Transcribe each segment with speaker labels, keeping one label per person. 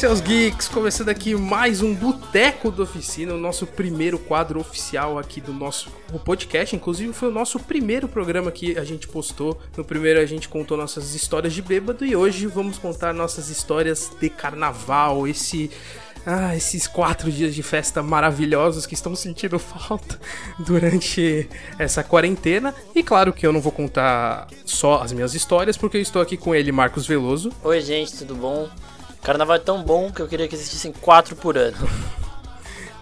Speaker 1: Seus geeks! Começando aqui mais um Boteco da Oficina, o nosso primeiro quadro oficial aqui do nosso podcast. Inclusive, foi o nosso primeiro programa que a gente postou. No primeiro, a gente contou nossas histórias de bêbado e hoje vamos contar nossas histórias de carnaval. Esse. Ah, esses quatro dias de festa maravilhosos que estamos sentindo falta durante essa quarentena. E claro que eu não vou contar só as minhas histórias, porque eu estou aqui com ele, Marcos Veloso.
Speaker 2: Oi, gente, tudo bom? Carnaval é tão bom que eu queria que existissem quatro por ano.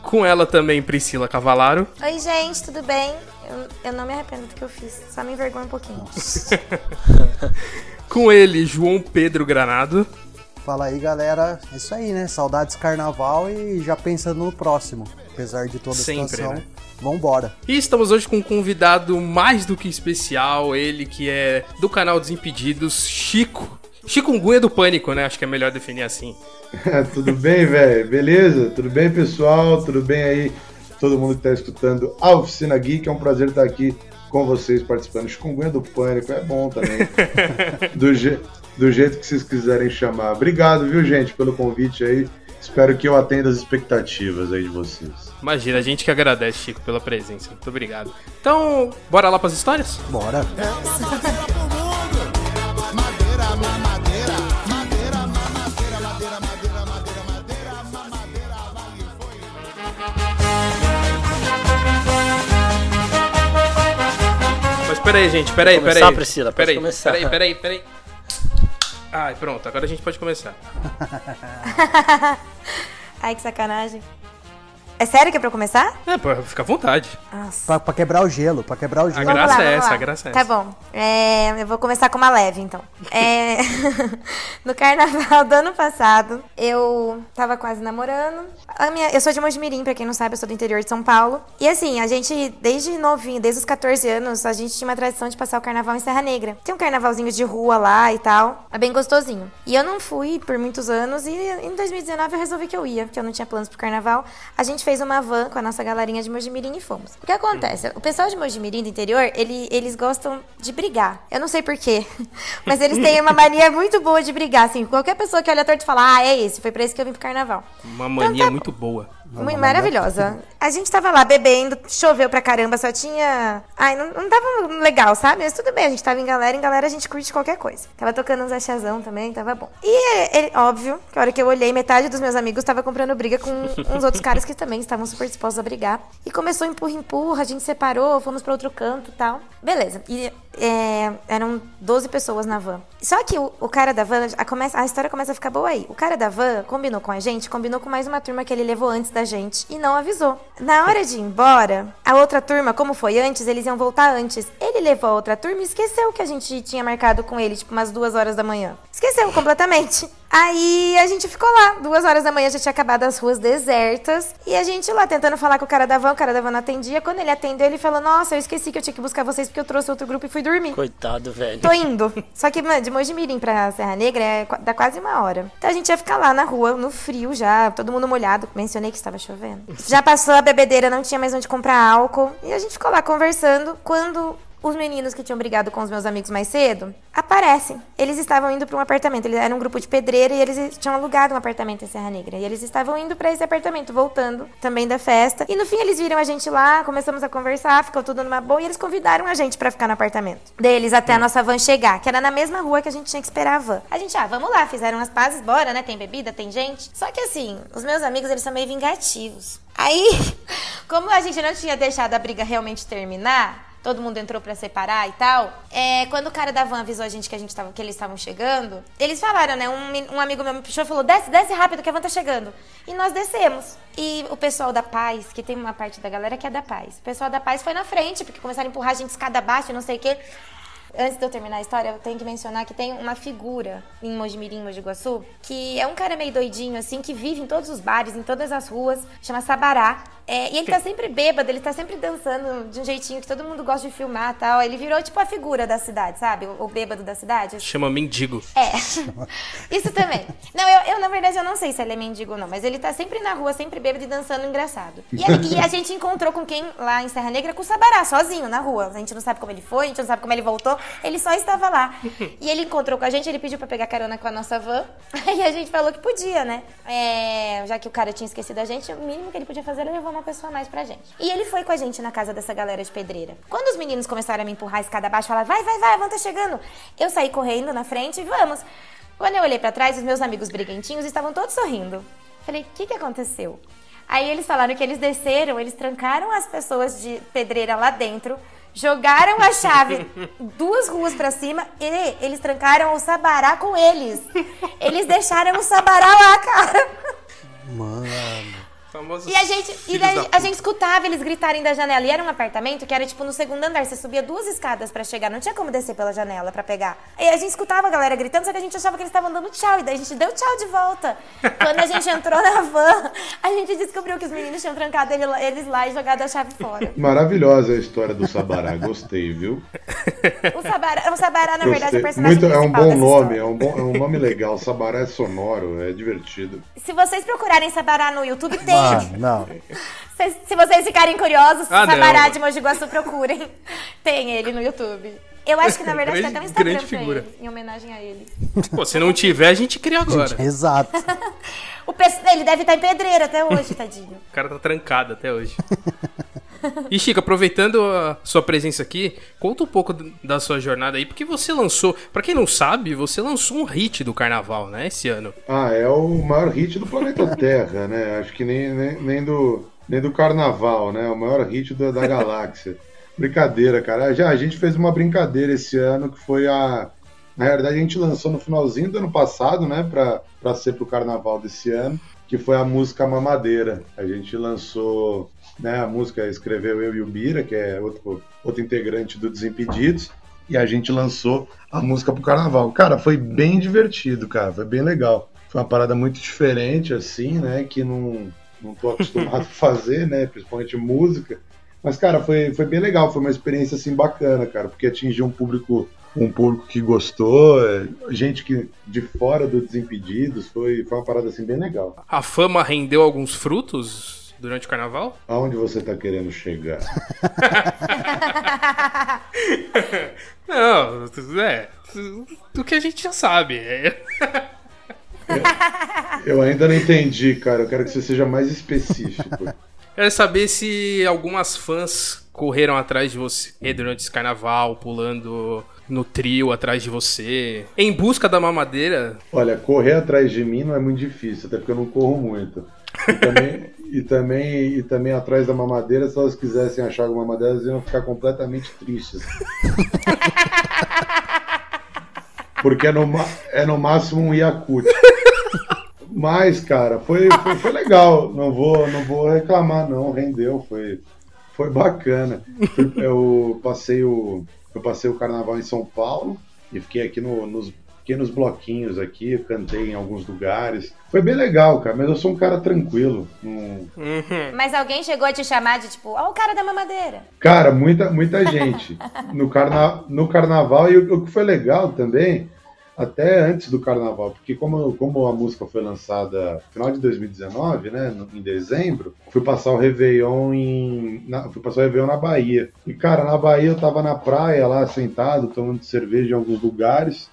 Speaker 1: Com ela também, Priscila Cavalaro.
Speaker 3: Oi, gente, tudo bem? Eu, eu não me arrependo do que eu fiz, só me envergonho um pouquinho.
Speaker 1: Com ele, João Pedro Granado.
Speaker 4: Fala aí, galera. É isso aí, né? Saudades carnaval e já pensando no próximo. Apesar de toda a
Speaker 1: Sempre,
Speaker 4: situação.
Speaker 1: né?
Speaker 4: Vambora.
Speaker 1: E estamos hoje com um convidado mais do que especial, ele que é do canal Desimpedidos, Chico. Chikungunya do Pânico, né? Acho que é melhor definir assim.
Speaker 5: Tudo bem, velho? Beleza? Tudo bem, pessoal? Tudo bem aí? Todo mundo que tá escutando a Oficina Geek. É um prazer estar aqui com vocês participando. Chikungunya do Pânico é bom também. do, je- do jeito que vocês quiserem chamar. Obrigado, viu, gente, pelo convite aí. Espero que eu atenda as expectativas aí de vocês.
Speaker 1: Imagina, a gente que agradece, Chico, pela presença. Muito obrigado. Então, bora lá pras histórias?
Speaker 4: Bora.
Speaker 1: Peraí, gente, peraí, peraí.
Speaker 2: começar, Priscila, pode
Speaker 1: peraí,
Speaker 2: começar.
Speaker 1: Peraí, peraí, peraí. Ai, pronto, agora a gente pode começar.
Speaker 3: Ai, que sacanagem. É sério que é pra começar?
Speaker 1: É, pô, fica à vontade.
Speaker 3: Nossa.
Speaker 4: Pra, pra quebrar o gelo, pra quebrar o
Speaker 1: A
Speaker 4: gelo.
Speaker 3: Vamos
Speaker 1: graça
Speaker 3: lá,
Speaker 1: é
Speaker 3: vamos
Speaker 1: essa,
Speaker 3: lá.
Speaker 1: a graça é
Speaker 3: Tá
Speaker 1: essa.
Speaker 3: bom. É, eu vou começar com uma leve, então. É, no carnaval do ano passado, eu tava quase namorando. A minha, eu sou de Mojimirim, pra quem não sabe, eu sou do interior de São Paulo. E assim, a gente, desde novinho, desde os 14 anos, a gente tinha uma tradição de passar o carnaval em Serra Negra. Tem um carnavalzinho de rua lá e tal. É bem gostosinho. E eu não fui por muitos anos e em 2019 eu resolvi que eu ia, porque eu não tinha planos pro carnaval. A gente fez uma van com a nossa galerinha de Mojimirim e fomos. O que acontece? O pessoal de Mojimirim do interior, ele, eles gostam de brigar. Eu não sei porquê, mas eles têm uma mania muito boa de brigar, assim. Qualquer pessoa que olha torto fala, ah, é esse, foi pra esse que eu vim pro carnaval.
Speaker 1: Uma mania
Speaker 3: tá
Speaker 1: muito boa.
Speaker 3: Muito maravilhosa. A gente tava lá bebendo, choveu pra caramba, só tinha. Ai, não, não tava legal, sabe? Mas tudo bem, a gente tava em galera, em galera a gente curte qualquer coisa. Tava tocando uns achazão também, tava bom. E ele, óbvio, que a hora que eu olhei, metade dos meus amigos tava comprando briga com uns outros caras que também estavam super dispostos a brigar. E começou empurra-empurra, a gente separou, fomos pra outro canto e tal. Beleza. E é, eram 12 pessoas na van. Só que o, o cara da van, a, começa, a história começa a ficar boa aí. O cara da van combinou com a gente, combinou com mais uma turma que ele levou antes da gente e não avisou. Na hora de ir embora, a outra turma, como foi antes, eles iam voltar antes. Ele levou a outra turma e esqueceu que a gente tinha marcado com ele, tipo, umas duas horas da manhã. Esqueceu completamente. Aí a gente ficou lá, duas horas da manhã já tinha acabado as ruas desertas. E a gente lá tentando falar com o cara da van, o cara da van não atendia. Quando ele atendeu, ele falou: Nossa, eu esqueci que eu tinha que buscar vocês porque eu trouxe outro grupo e fui dormir.
Speaker 2: Coitado, velho.
Speaker 3: Tô indo. Só que, mano, de Mojimirim pra Serra Negra é, dá quase uma hora. Então a gente ia ficar lá na rua, no frio já, todo mundo molhado. Mencionei que estava chovendo. Já passou a bebedeira, não tinha mais onde comprar álcool. E a gente ficou lá conversando quando. Os meninos que tinham brigado com os meus amigos mais cedo aparecem. Eles estavam indo para um apartamento. Eles eram um grupo de pedreira e eles tinham alugado um apartamento em Serra Negra. E eles estavam indo para esse apartamento, voltando também da festa. E no fim eles viram a gente lá, começamos a conversar, ficou tudo numa boa e eles convidaram a gente para ficar no apartamento deles até a nossa van chegar, que era na mesma rua que a gente tinha que esperar a van. A gente, ah, vamos lá, fizeram as pazes, bora, né? Tem bebida, tem gente. Só que assim, os meus amigos, eles são meio vingativos. Aí, como a gente não tinha deixado a briga realmente terminar, todo mundo entrou pra separar e tal. É, quando o cara da van avisou a gente que, a gente tava, que eles estavam chegando, eles falaram, né? Um, um amigo meu me puxou e falou: desce, desce rápido que a van tá chegando. E nós descemos. E o pessoal da Paz, que tem uma parte da galera que é da Paz, o pessoal da Paz foi na frente, porque começaram a empurrar a gente escada abaixo, não sei o quê. Antes de eu terminar a história, eu tenho que mencionar que tem uma figura em Mojimirim, Mogi Guaçu, que é um cara meio doidinho, assim, que vive em todos os bares, em todas as ruas, chama Sabará. É, e ele tá sempre bêbado, ele tá sempre dançando de um jeitinho que todo mundo gosta de filmar e tal. Ele virou tipo a figura da cidade, sabe? O, o bêbado da cidade.
Speaker 1: Chama mendigo.
Speaker 3: É. Isso também. Não, eu, eu, na verdade, eu não sei se ele é mendigo ou não, mas ele tá sempre na rua, sempre bêbado e dançando engraçado. E, e a gente encontrou com quem lá em Serra Negra? Com o Sabará, sozinho, na rua. A gente não sabe como ele foi, a gente não sabe como ele voltou. Ele só estava lá. E ele encontrou com a gente, ele pediu pra pegar carona com a nossa van. Aí a gente falou que podia, né? É, já que o cara tinha esquecido a gente, o mínimo que ele podia fazer era levar uma pessoa a mais pra gente. E ele foi com a gente na casa dessa galera de pedreira. Quando os meninos começaram a me empurrar a escada abaixo, falaram: vai, vai, vai, a van tá chegando. Eu saí correndo na frente e vamos. Quando eu olhei pra trás, os meus amigos briguentinhos estavam todos sorrindo. Falei: o que, que aconteceu? Aí eles falaram que eles desceram, eles trancaram as pessoas de pedreira lá dentro, jogaram a chave duas ruas pra cima e eles trancaram o Sabará com eles. Eles deixaram o Sabará lá, cara.
Speaker 4: Mano.
Speaker 1: Famosos
Speaker 3: E a gente, e daí
Speaker 1: da
Speaker 3: a gente escutava eles gritarem da janela. E era um apartamento que era tipo no segundo andar. Você subia duas escadas pra chegar. Não tinha como descer pela janela pra pegar. E a gente escutava a galera gritando, só que a gente achava que eles estavam dando tchau. E daí a gente deu tchau de volta. Quando a gente entrou na van, a gente descobriu que os meninos tinham trancado ele- eles lá e jogado a chave fora.
Speaker 5: Maravilhosa a história do Sabará, gostei, viu?
Speaker 3: O Sabará, o Sabará na verdade, é
Speaker 5: Gostei.
Speaker 3: o personagem
Speaker 5: Muito, é um bom
Speaker 3: dessa
Speaker 5: nome,
Speaker 3: história.
Speaker 5: é um, bom, é um nome legal. Sabará é sonoro, é divertido.
Speaker 3: Se vocês procurarem Sabará no YouTube, tem.
Speaker 4: Não.
Speaker 3: Se, se vocês ficarem curiosos,
Speaker 1: Ah, não.
Speaker 3: Sabará de Mogi Guaçu, procurem. Tem ele no YouTube. Eu acho que, na verdade, tem até um
Speaker 1: Grande-
Speaker 3: Instagram
Speaker 1: grande
Speaker 3: pra
Speaker 1: figura.
Speaker 3: ele, em homenagem a ele.
Speaker 1: Pô, se não tiver, a gente cria agora.
Speaker 4: Exato.
Speaker 3: O pe- ele deve estar em pedreira até hoje, tadinho.
Speaker 1: O cara tá trancado até hoje. E Chico, aproveitando a sua presença aqui, conta um pouco da sua jornada aí, porque você lançou, pra quem não sabe, você lançou um hit do carnaval, né, esse ano.
Speaker 5: Ah, é o maior hit do planeta Terra, né? Acho que nem, nem, nem do, nem do carnaval, né? O maior hit da, da galáxia. Brincadeira, cara. Já a gente fez uma brincadeira esse ano que foi a. Na realidade, a gente lançou no finalzinho do ano passado, né? Pra, pra ser pro carnaval desse ano, que foi a música Mamadeira. A gente lançou, né? A música escreveu eu e o Bira, que é outro, outro integrante do Desimpedidos. E a gente lançou a música pro carnaval. Cara, foi bem divertido, cara. Foi bem legal. Foi uma parada muito diferente, assim, né? Que não, não tô acostumado a fazer, né? Principalmente música. Mas, cara, foi, foi bem legal. Foi uma experiência, assim, bacana, cara. Porque atingiu um público um público que gostou, é, gente que de fora do Desimpedidos. Foi, foi uma parada, assim, bem legal.
Speaker 1: A fama rendeu alguns frutos durante o carnaval?
Speaker 5: Aonde você tá querendo chegar?
Speaker 1: Não, é. Do que a gente já sabe. é.
Speaker 5: Eu ainda não entendi, cara. Eu quero que você seja mais específico.
Speaker 1: Quero saber se algumas fãs correram atrás de você durante esse carnaval, pulando no trio atrás de você, em busca da mamadeira.
Speaker 5: Olha, correr atrás de mim não é muito difícil, até porque eu não corro muito. E também, e também, e também atrás da mamadeira, se elas quisessem achar alguma mamadeira, elas iam ficar completamente tristes. Porque é no, é no máximo um Yakut. Mas, cara, foi, foi, foi legal. Não vou, não vou reclamar, não. Rendeu, foi, foi bacana. Eu passei o, eu passei o carnaval em São Paulo e fiquei aqui no- nos pequenos bloquinhos aqui, cantei em alguns lugares. Foi bem legal, cara, mas eu sou um cara tranquilo. não-
Speaker 1: Uhum.
Speaker 3: Mas alguém chegou a te chamar de tipo, ó, o cara da mamadeira.
Speaker 5: Cara, muita, muita gente. No, carna... no carnaval, e o, o que foi legal também, até antes do carnaval, porque como, como a música foi lançada no final de 2019, né, no- em dezembro, fui passar o Réveillon em. na- fui passar o Réveillon na Bahia. E, cara, na Bahia eu tava na praia lá, sentado, tomando cerveja em alguns lugares,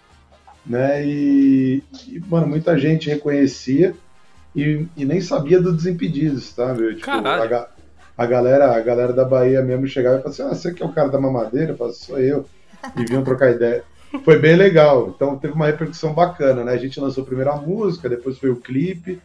Speaker 5: né, e, e mano, muita gente reconhecia e, e nem sabia do Desimpedidos, sabe? Tipo,
Speaker 1: Caralho.
Speaker 5: a, a galera, a galera da Bahia mesmo chegava e falava assim: Ah, você que é o cara da mamadeira? Eu falava, sou eu. E vinham trocar ideia. Foi bem legal. Então teve uma repercussão bacana, né? A gente lançou primeiro a música, depois foi o clipe.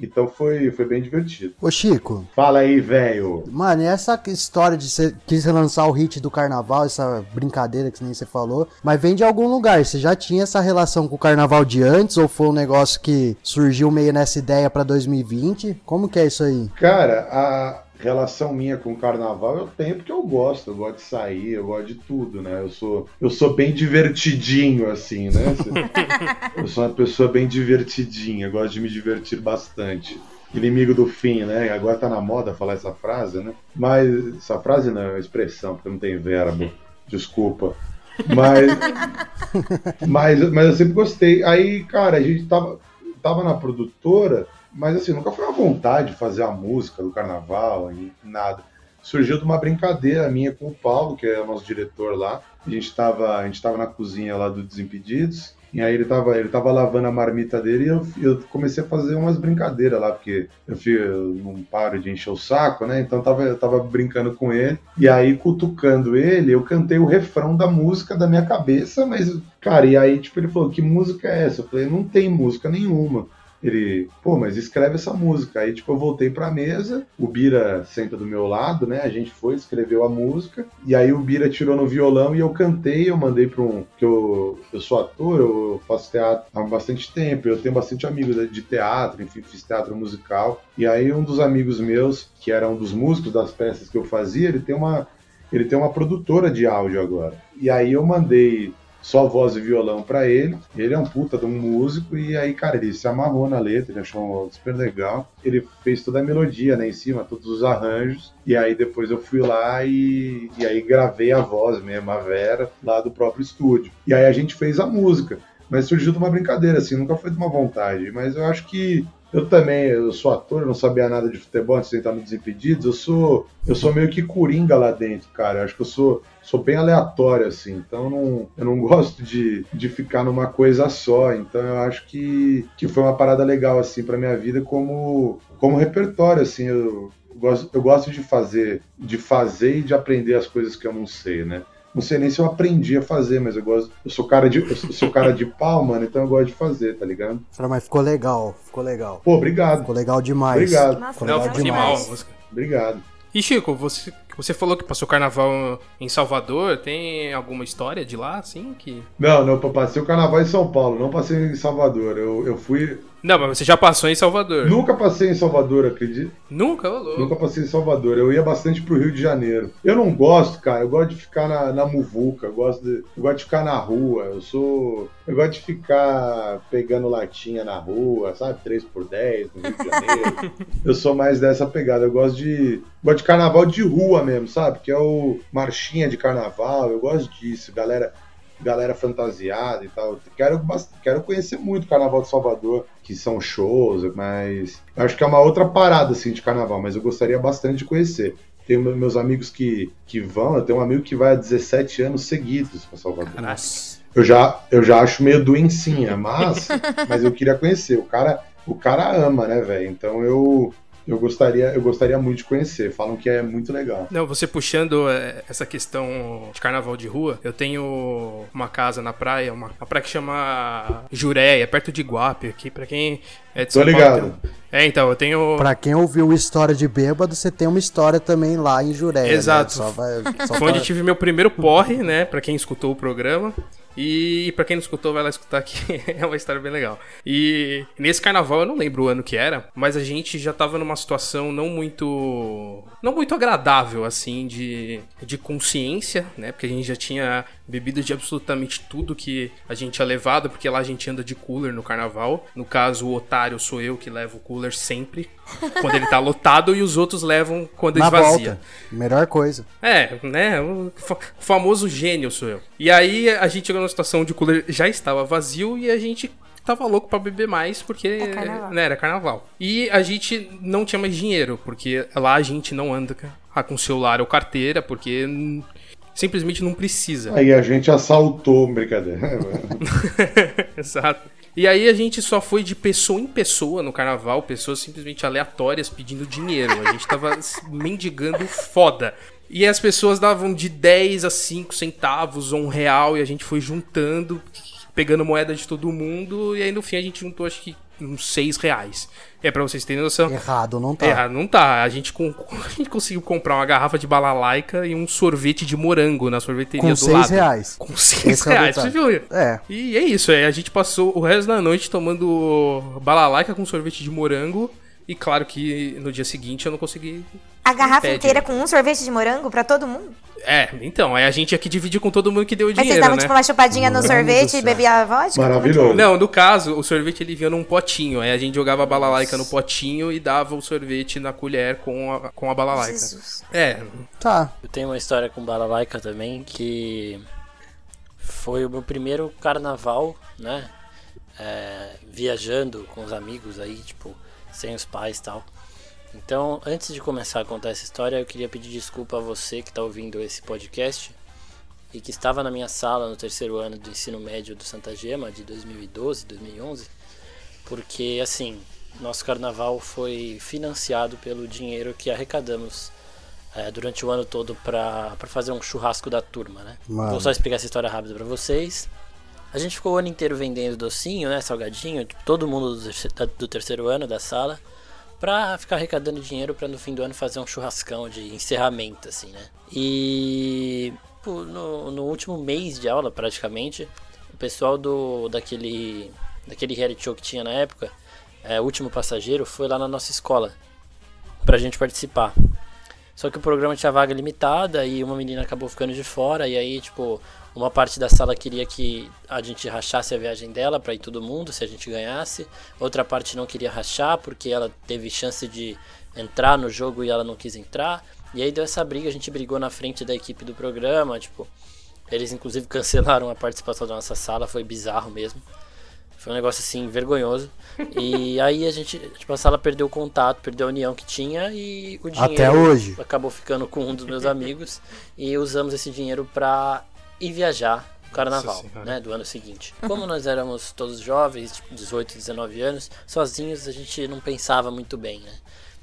Speaker 5: Então foi, foi bem divertido.
Speaker 4: Ô, Chico,
Speaker 5: Fala aí, velho.
Speaker 4: mano, e essa história de você quis lançar o hit do carnaval, essa brincadeira que nem você falou, mas vem de algum lugar. Você já tinha essa relação com o carnaval de antes ou foi um negócio que surgiu meio nessa ideia pra 2020? Como que é isso aí?
Speaker 5: Cara, a relação minha com o carnaval eu tenho porque eu gosto, eu gosto de sair, eu gosto de tudo, né? Eu sou, eu sou bem divertidinho, assim, né? Eu sou uma pessoa bem divertidinha, gosto de me divertir bastante. Inimigo do fim, né? Agora tá na moda falar essa frase, né? Mas essa frase não é uma expressão, porque não tem verbo. Desculpa. Mas, mas, mas eu sempre gostei. Aí, cara, a gente tava, tava na produtora, mas assim, nunca foi uma vontade de fazer a música do carnaval, e nada. surgiu de uma brincadeira minha com o Paulo, que é o nosso diretor lá. A gente estava a gente tava na cozinha lá do Desimpedidos. E aí ele tava, ele tava lavando a marmita dele e eu, eu comecei a fazer umas brincadeiras lá, porque eu, fui, eu não paro de encher o saco, né? Então eu tava, eu tava brincando com ele. E aí, cutucando ele, eu cantei o refrão da música da minha cabeça, mas, cara, e aí, tipo, ele falou, que música é essa? Eu falei, não tem música nenhuma. Ele, pô, mas escreve essa música. Aí, tipo, eu voltei pra mesa, o Bira senta do meu lado, né? A gente foi, escreveu a música, e aí o Bira tirou no violão e eu cantei, eu mandei pra um. que eu, eu sou ator, eu faço teatro há bastante tempo, eu tenho bastante amigos de teatro, enfim, fiz teatro musical. E aí um dos amigos meus, que era um dos músicos das peças que eu fazia, ele tem uma. Ele tem uma produtora de áudio agora. E aí eu mandei só voz e violão para ele. Ele é um puta de um músico e aí, cara, ele se amarrou na letra, ele achou super legal. Ele fez toda a melodia, né, em cima, todos os arranjos. E aí depois eu fui lá e, e aí gravei a voz mesmo, a Vera, lá do próprio estúdio. E aí a gente fez a música. Mas surgiu de uma brincadeira, assim, nunca foi de uma vontade. Mas eu acho que eu também, eu sou ator, eu não sabia nada de futebol antes de entrar no Desimpedidos. Eu sou, eu sou meio que coringa lá dentro, cara. Eu acho que eu sou, sou bem aleatório, assim. Então eu não, eu não gosto de, de ficar numa coisa só. Então eu acho que, que foi uma parada legal, assim, pra minha vida como, como repertório, assim. Eu, eu gosto, eu gosto de fazer, de fazer e de aprender as coisas que eu não sei, né? Não sei nem se eu aprendi a fazer, mas eu gosto. Eu sou cara de, eu sou cara de pau, mano, então eu gosto de fazer, tá ligado?
Speaker 4: Mas ficou legal, ficou legal.
Speaker 5: Pô, obrigado.
Speaker 4: Ficou legal demais.
Speaker 5: Obrigado.
Speaker 3: Nossa,
Speaker 4: Ficou
Speaker 1: Não,
Speaker 4: legal
Speaker 1: animal.
Speaker 3: demais.
Speaker 5: Obrigado.
Speaker 1: E Chico, você, você falou que passou carnaval em Salvador, tem alguma história de lá, assim, que...
Speaker 5: Não, não, eu passei o carnaval em São Paulo, não passei em Salvador. Eu, eu fui.
Speaker 1: Não, mas você já passou em Salvador.
Speaker 5: Nunca passei em Salvador, acredito.
Speaker 1: Nunca, louco.
Speaker 5: Nunca passei em Salvador. Eu ia bastante pro Rio de Janeiro. Eu não gosto, cara. Eu gosto de ficar na, na muvuca. Eu gosto, de, eu gosto de ficar na rua. Eu sou. Eu gosto de ficar pegando latinha na rua, sabe? 3x10 no Rio de Janeiro. eu sou mais dessa pegada. Eu gosto de. Gosto de carnaval de rua mesmo, sabe? Que é o marchinha de carnaval. Eu gosto disso. Galera galera fantasiada e tal. Quero, quero conhecer muito o Carnaval de Salvador, que são shows, mas acho que é uma outra parada assim de carnaval, mas eu gostaria bastante de conhecer. Tenho me- meus amigos que, que vão, eu tenho um amigo que vai há 17 anos seguidos para Salvador.
Speaker 1: Caraca.
Speaker 5: Eu já, eu já acho meio doencinha, mas, mas eu queria conhecer. O cara, o cara ama, né, velho? Então eu, eu gostaria, eu gostaria muito de conhecer. Falam que é muito legal.
Speaker 1: Não, você puxando é, essa questão de carnaval de rua, eu tenho uma casa na praia, uma, uma praia que chama Jureia, perto de Iguape, aqui pra quem é de
Speaker 5: Tô
Speaker 1: São
Speaker 5: ligado.
Speaker 1: Paulo. tem- É, então, eu tenho...
Speaker 4: Pra quem ouviu história de bêbado, você tem uma história também lá em Jureia. né?
Speaker 1: Exato.
Speaker 4: Só vai,
Speaker 1: Foi onde tive meu primeiro porre, né? Pra quem escutou o programa. E pra quem não escutou, vai lá escutar que é uma história bem legal. E nesse carnaval, eu não lembro o ano que era, mas a gente já tava numa situação não muito. não muito agradável, assim, de, de consciência, né? Porque a gente já tinha bebido de absolutamente tudo que a gente tinha levado, porque lá a gente anda de cooler no carnaval. No caso, o otário sou eu que levo o cooler sempre, quando ele tá lotado, e os outros levam quando
Speaker 4: Na
Speaker 1: esvazia.
Speaker 4: volta. Melhor coisa.
Speaker 1: É, né? O fa- famoso gênio sou eu. E aí a gente chegou numa situação onde o cooler já estava vazio e a gente tava louco pra beber mais porque
Speaker 3: É carnaval.
Speaker 1: né, era carnaval. E a gente não tinha mais dinheiro, porque lá a gente não anda com celular ou carteira, porque simplesmente não precisa.
Speaker 5: Aí a gente assaltou, brincadeira.
Speaker 1: Exato. E aí a gente só foi de pessoa em pessoa no carnaval, pessoas simplesmente aleatórias pedindo dinheiro. A gente tava mendigando foda. E as pessoas davam de 10 a 5 centavos ou um real e a gente foi juntando, pegando moeda de todo mundo e aí no fim a gente juntou acho que uns 6 reais. É pra vocês terem noção.
Speaker 4: Errado, não tá.
Speaker 1: É, não tá. A gente, com- a gente conseguiu comprar uma garrafa de balalaica e um sorvete de morango na sorveteria
Speaker 4: Com
Speaker 1: do
Speaker 4: seis
Speaker 1: lado.
Speaker 4: reais.
Speaker 1: Com 6
Speaker 4: Esse é
Speaker 1: reais. Você
Speaker 4: detalhe.
Speaker 1: viu?
Speaker 4: É.
Speaker 1: E é isso, é, a gente passou o resto da noite tomando balalaica com sorvete de morango. E claro que no dia seguinte eu não consegui.
Speaker 3: A garrafa inteira com um sorvete de morango pra todo mundo?
Speaker 1: É, então, aí a gente tinha que dividir com todo mundo que deu o
Speaker 3: Mas vocês
Speaker 1: dinheiro,
Speaker 3: davam
Speaker 1: né?
Speaker 3: tipo uma chupadinha no sorvete e bebia a vodka?
Speaker 5: Maravilhoso.
Speaker 1: Não, no caso, o sorvete ele vinha num potinho. Aí a gente jogava a balalaica no potinho e dava o sorvete na colher com a, com a balalaica.
Speaker 3: Jesus.
Speaker 1: É,
Speaker 4: Tá.
Speaker 2: Eu tenho uma história com Balalaika também que foi o meu primeiro carnaval, né? É, viajando com os amigos aí, tipo, sem os pais e tal. Então, antes de começar a contar essa história, eu queria pedir desculpa a você que está ouvindo esse podcast e que estava na minha sala no terceiro ano do ensino médio do Santa Gema, de 2012, 2011, porque, assim, nosso carnaval foi financiado pelo dinheiro que arrecadamos é, durante o ano todo para fazer um churrasco da turma, né?
Speaker 4: Mano.
Speaker 2: Vou só explicar essa história rápida para vocês. A gente ficou o ano inteiro vendendo docinho, né, salgadinho, tipo, todo mundo do terceiro ano da sala, pra ficar arrecadando dinheiro pra no fim do ano fazer um churrascão de encerramento, assim, né? E no, no último mês de aula, praticamente, o pessoal do daquele daquele reality show que tinha na época, é, o último passageiro, foi lá na nossa escola pra gente participar. Só que o programa tinha vaga limitada e uma menina acabou ficando de fora. E aí, tipo, uma parte da sala queria que a gente rachasse a viagem dela pra ir todo mundo, se a gente ganhasse. Outra parte não queria rachar porque ela teve chance de entrar no jogo e ela não quis entrar. E aí deu essa briga, a gente brigou na frente da equipe do programa, tipo, eles inclusive cancelaram a participação da nossa sala, foi bizarro mesmo. Foi um negócio assim vergonhoso. E aí a gente, tipo, a sala perdeu o contato, perdeu a união que tinha e o dinheiro
Speaker 4: Até hoje.
Speaker 2: acabou ficando com um dos meus amigos e usamos esse dinheiro pra ir viajar no carnaval, né, do ano seguinte. Como nós éramos todos jovens, tipo 18, 19 anos, sozinhos a gente não pensava muito bem, né?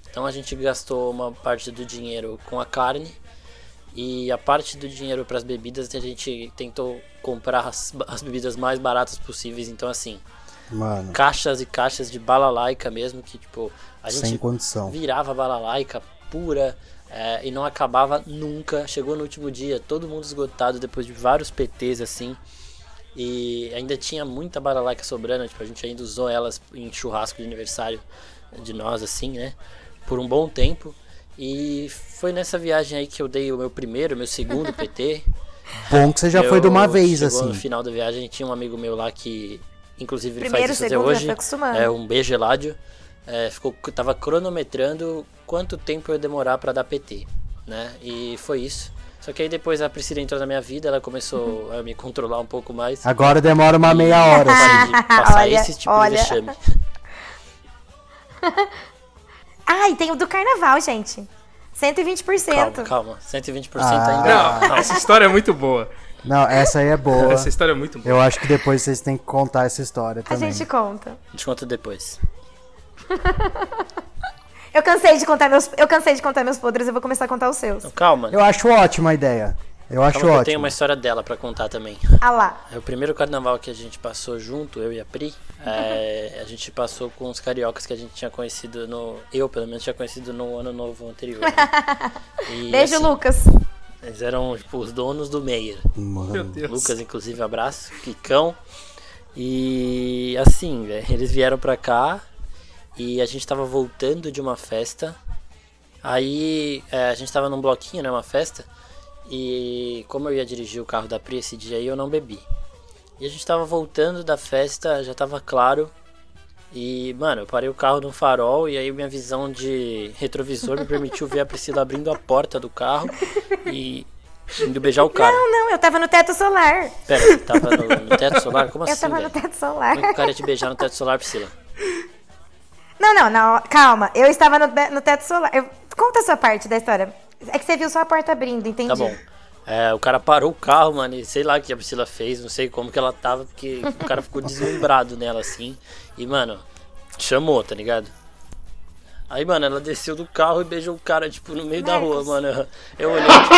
Speaker 2: Então a gente gastou uma parte do dinheiro com a carne e a parte do dinheiro para as bebidas a gente tentou comprar as, as bebidas mais baratas possíveis. Então assim,
Speaker 4: Mano,
Speaker 2: caixas e caixas de balalaica mesmo que tipo a gente
Speaker 4: sem condição.
Speaker 2: virava balalaica pura é, e não acabava nunca. Chegou no último dia, todo mundo esgotado depois de vários PTs assim. E ainda tinha muita balalaica sobrando, tipo, a gente ainda usou elas em churrasco de aniversário de nós, assim, né? Por um bom tempo. E foi nessa viagem aí que eu dei o meu primeiro, meu segundo PT.
Speaker 4: Bom que você já foi de uma
Speaker 2: Eu-
Speaker 4: vez, assim.
Speaker 2: No final da viagem tinha um amigo meu lá que, inclusive, ele
Speaker 3: Primeiro,
Speaker 2: faz isso até
Speaker 3: segundo,
Speaker 2: hoje. É um beijo Eládio. É, ficou, tava cronometrando quanto tempo eu ia demorar pra dar PT, né? E foi isso. Só que aí depois a Priscila entrou na minha vida, ela começou a me controlar um pouco mais.
Speaker 4: Agora demora uma meia hora, assim.
Speaker 2: Parei de passar
Speaker 3: Olha,
Speaker 2: esse tipo
Speaker 3: olha.
Speaker 2: de vexame.
Speaker 3: Ah, e tem o do carnaval, gente. 120%.
Speaker 2: Calma, calma. 120%
Speaker 4: Ah.
Speaker 2: ainda
Speaker 1: Não, essa história é muito boa.
Speaker 4: Não, essa aí é boa.
Speaker 1: Essa história é muito boa.
Speaker 4: Eu acho que depois vocês têm que contar essa história
Speaker 3: A
Speaker 4: também.
Speaker 3: gente conta.
Speaker 2: A gente conta depois.
Speaker 3: Eu cansei de contar meus, eu cansei de contar meus podres, eu vou começar a contar os seus.
Speaker 2: Então, calma.
Speaker 4: Eu acho ótima a ideia. Eu acho
Speaker 2: Calma que eu
Speaker 4: ótimo.
Speaker 2: tenho uma história dela pra contar também.
Speaker 3: Ah lá.
Speaker 2: É o primeiro carnaval que a gente passou junto, eu e a Pri. É, a gente passou com os cariocas que a gente tinha conhecido no. Eu, pelo menos, tinha conhecido no ano novo anterior. né? E,
Speaker 3: Beijo,
Speaker 2: assim,
Speaker 3: Lucas.
Speaker 2: Eles eram, tipo, os donos do Meyer.
Speaker 1: Meu Deus.
Speaker 2: Lucas, inclusive, abraço. Kikão. E assim, velho, eles vieram pra cá e a gente tava voltando de uma festa. Aí é, a gente tava num bloquinho, né? Uma festa. E como eu ia dirigir o carro da Pri esse dia aí, eu não bebi. E a gente tava voltando da festa, já tava claro. E, mano, eu parei o carro no farol e aí minha visão de retrovisor me permitiu ver a Priscila abrindo a porta do carro e indo beijar o cara.
Speaker 3: Não, não, eu tava no teto solar.
Speaker 2: Pera, você tava no, no teto solar? Como
Speaker 3: eu
Speaker 2: assim,
Speaker 3: tava
Speaker 2: velho?
Speaker 3: no teto solar.
Speaker 2: Como é que o cara ia te beijar no teto solar, Priscila?
Speaker 3: Não, não, não, calma. Eu estava no, no teto solar. Eu- conta a sua parte da história. É que você viu só a porta abrindo, entendi.
Speaker 2: Tá bom. É, o cara parou o carro, mano, e sei lá o que a Priscila fez, não sei como que ela tava, porque o cara ficou deslumbrado nela, assim. E, mano, chamou, tá ligado? Aí, mano, ela desceu do carro e beijou o cara, tipo, no meio da rua, mano. Eu olhei, tipo,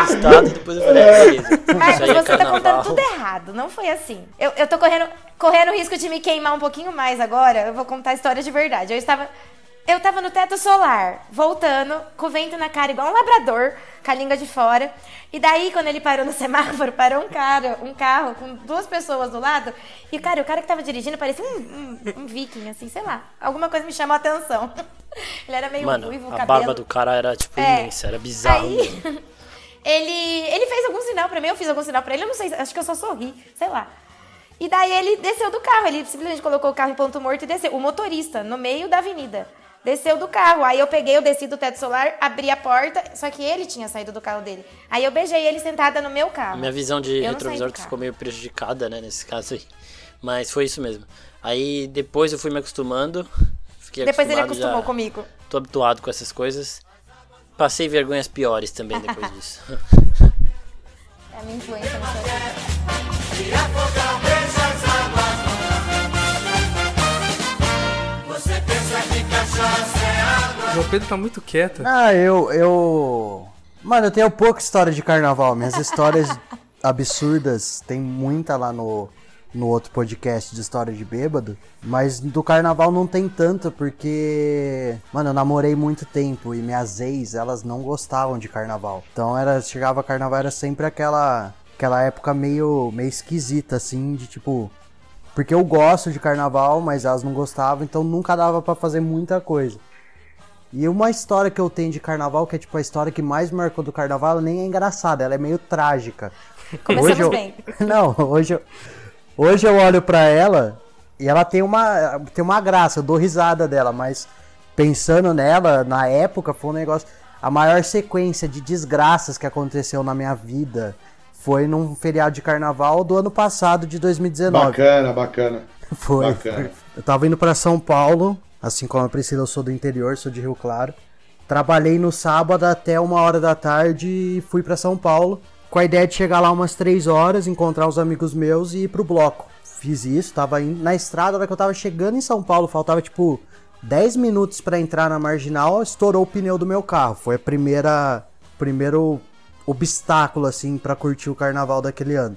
Speaker 2: assustado, depois eu falei, ah, beleza.
Speaker 3: Marcos,
Speaker 2: Isso aí é
Speaker 3: você tá contando tudo errado. Não foi assim. Eu, eu tô correndo, correndo o risco de me queimar um pouquinho mais agora. Eu vou contar a história de verdade. Eu estava. Eu tava no teto solar, voltando, com o vento na cara, igual um labrador, com a língua de fora. E daí, quando ele parou no semáforo, parou um cara, um carro com duas pessoas do lado. E, cara, o cara que tava dirigindo parecia um, um, um viking, assim, sei lá. Alguma coisa me chamou a atenção. Ele era meio
Speaker 2: Mano,
Speaker 3: ruivo,
Speaker 2: a
Speaker 3: cabelo.
Speaker 2: barba do cara era, tipo,
Speaker 3: É.
Speaker 2: imensa, era bizarro.
Speaker 3: Aí, ele, ele fez algum sinal pra mim, eu fiz algum sinal pra ele, eu não sei, acho que eu só sorri, sei lá. E daí ele desceu do carro, ele simplesmente colocou o carro em ponto morto e desceu. O motorista, no meio da avenida. Desceu do carro. Aí eu peguei, eu desci do teto solar, abri a porta, só que ele tinha saído do carro dele. Aí eu beijei ele sentada no meu carro.
Speaker 2: Minha visão de
Speaker 3: Eu
Speaker 2: retrovisor que ficou meio prejudicada, né, nesse caso aí. Mas foi isso mesmo. Aí depois eu fui me acostumando. Fiquei
Speaker 3: Depois ele
Speaker 2: acostumado
Speaker 3: acostumou
Speaker 2: já.
Speaker 3: comigo.
Speaker 2: tô habituado com essas coisas. Passei vergonhas piores também depois disso.
Speaker 3: É a minha influência
Speaker 1: João Pedro tá muito quieto.
Speaker 4: Ah, eu, eu. Mano, eu tenho pouca história de carnaval. Minhas histórias absurdas tem muita lá no, no outro podcast de história de bêbado. Mas do carnaval não tem tanto, porque. Mano, eu namorei muito tempo e minhas ex, elas não gostavam de carnaval. Então era. Chegava carnaval, era sempre aquela. Aquela época meio, meio esquisita, assim, de tipo. Porque eu gosto de carnaval, mas elas não gostavam, então nunca dava pra fazer muita coisa. E uma história que eu tenho de carnaval, que é tipo a história que mais marcou do carnaval, ela nem é engraçada, ela é meio trágica.
Speaker 3: Começamos
Speaker 4: eu...
Speaker 3: bem.
Speaker 4: Não, hoje eu... hoje eu olho pra ela e ela tem uma, tem uma graça, eu dou risada dela, mas pensando nela, na época, foi um negócio. A maior sequência de desgraças que aconteceu na minha vida foi num feriado de carnaval do ano passado, de 2019.
Speaker 5: Bacana, bacana.
Speaker 4: Foi.
Speaker 5: Bacana.
Speaker 4: Eu tava indo pra São Paulo, assim como a Priscila, eu sou do interior, sou de Rio Claro. Trabalhei no sábado até uma hora da tarde e fui pra São Paulo. Com a ideia de chegar lá umas três horas, encontrar os amigos meus e ir pro bloco. Fiz isso, tava indo na estrada, na hora que eu tava chegando em São Paulo, faltava tipo 10 minutos pra entrar na marginal, estourou o pneu do meu carro. Foi a primeira. Primeiro obstáculo, assim, pra curtir o carnaval daquele ano.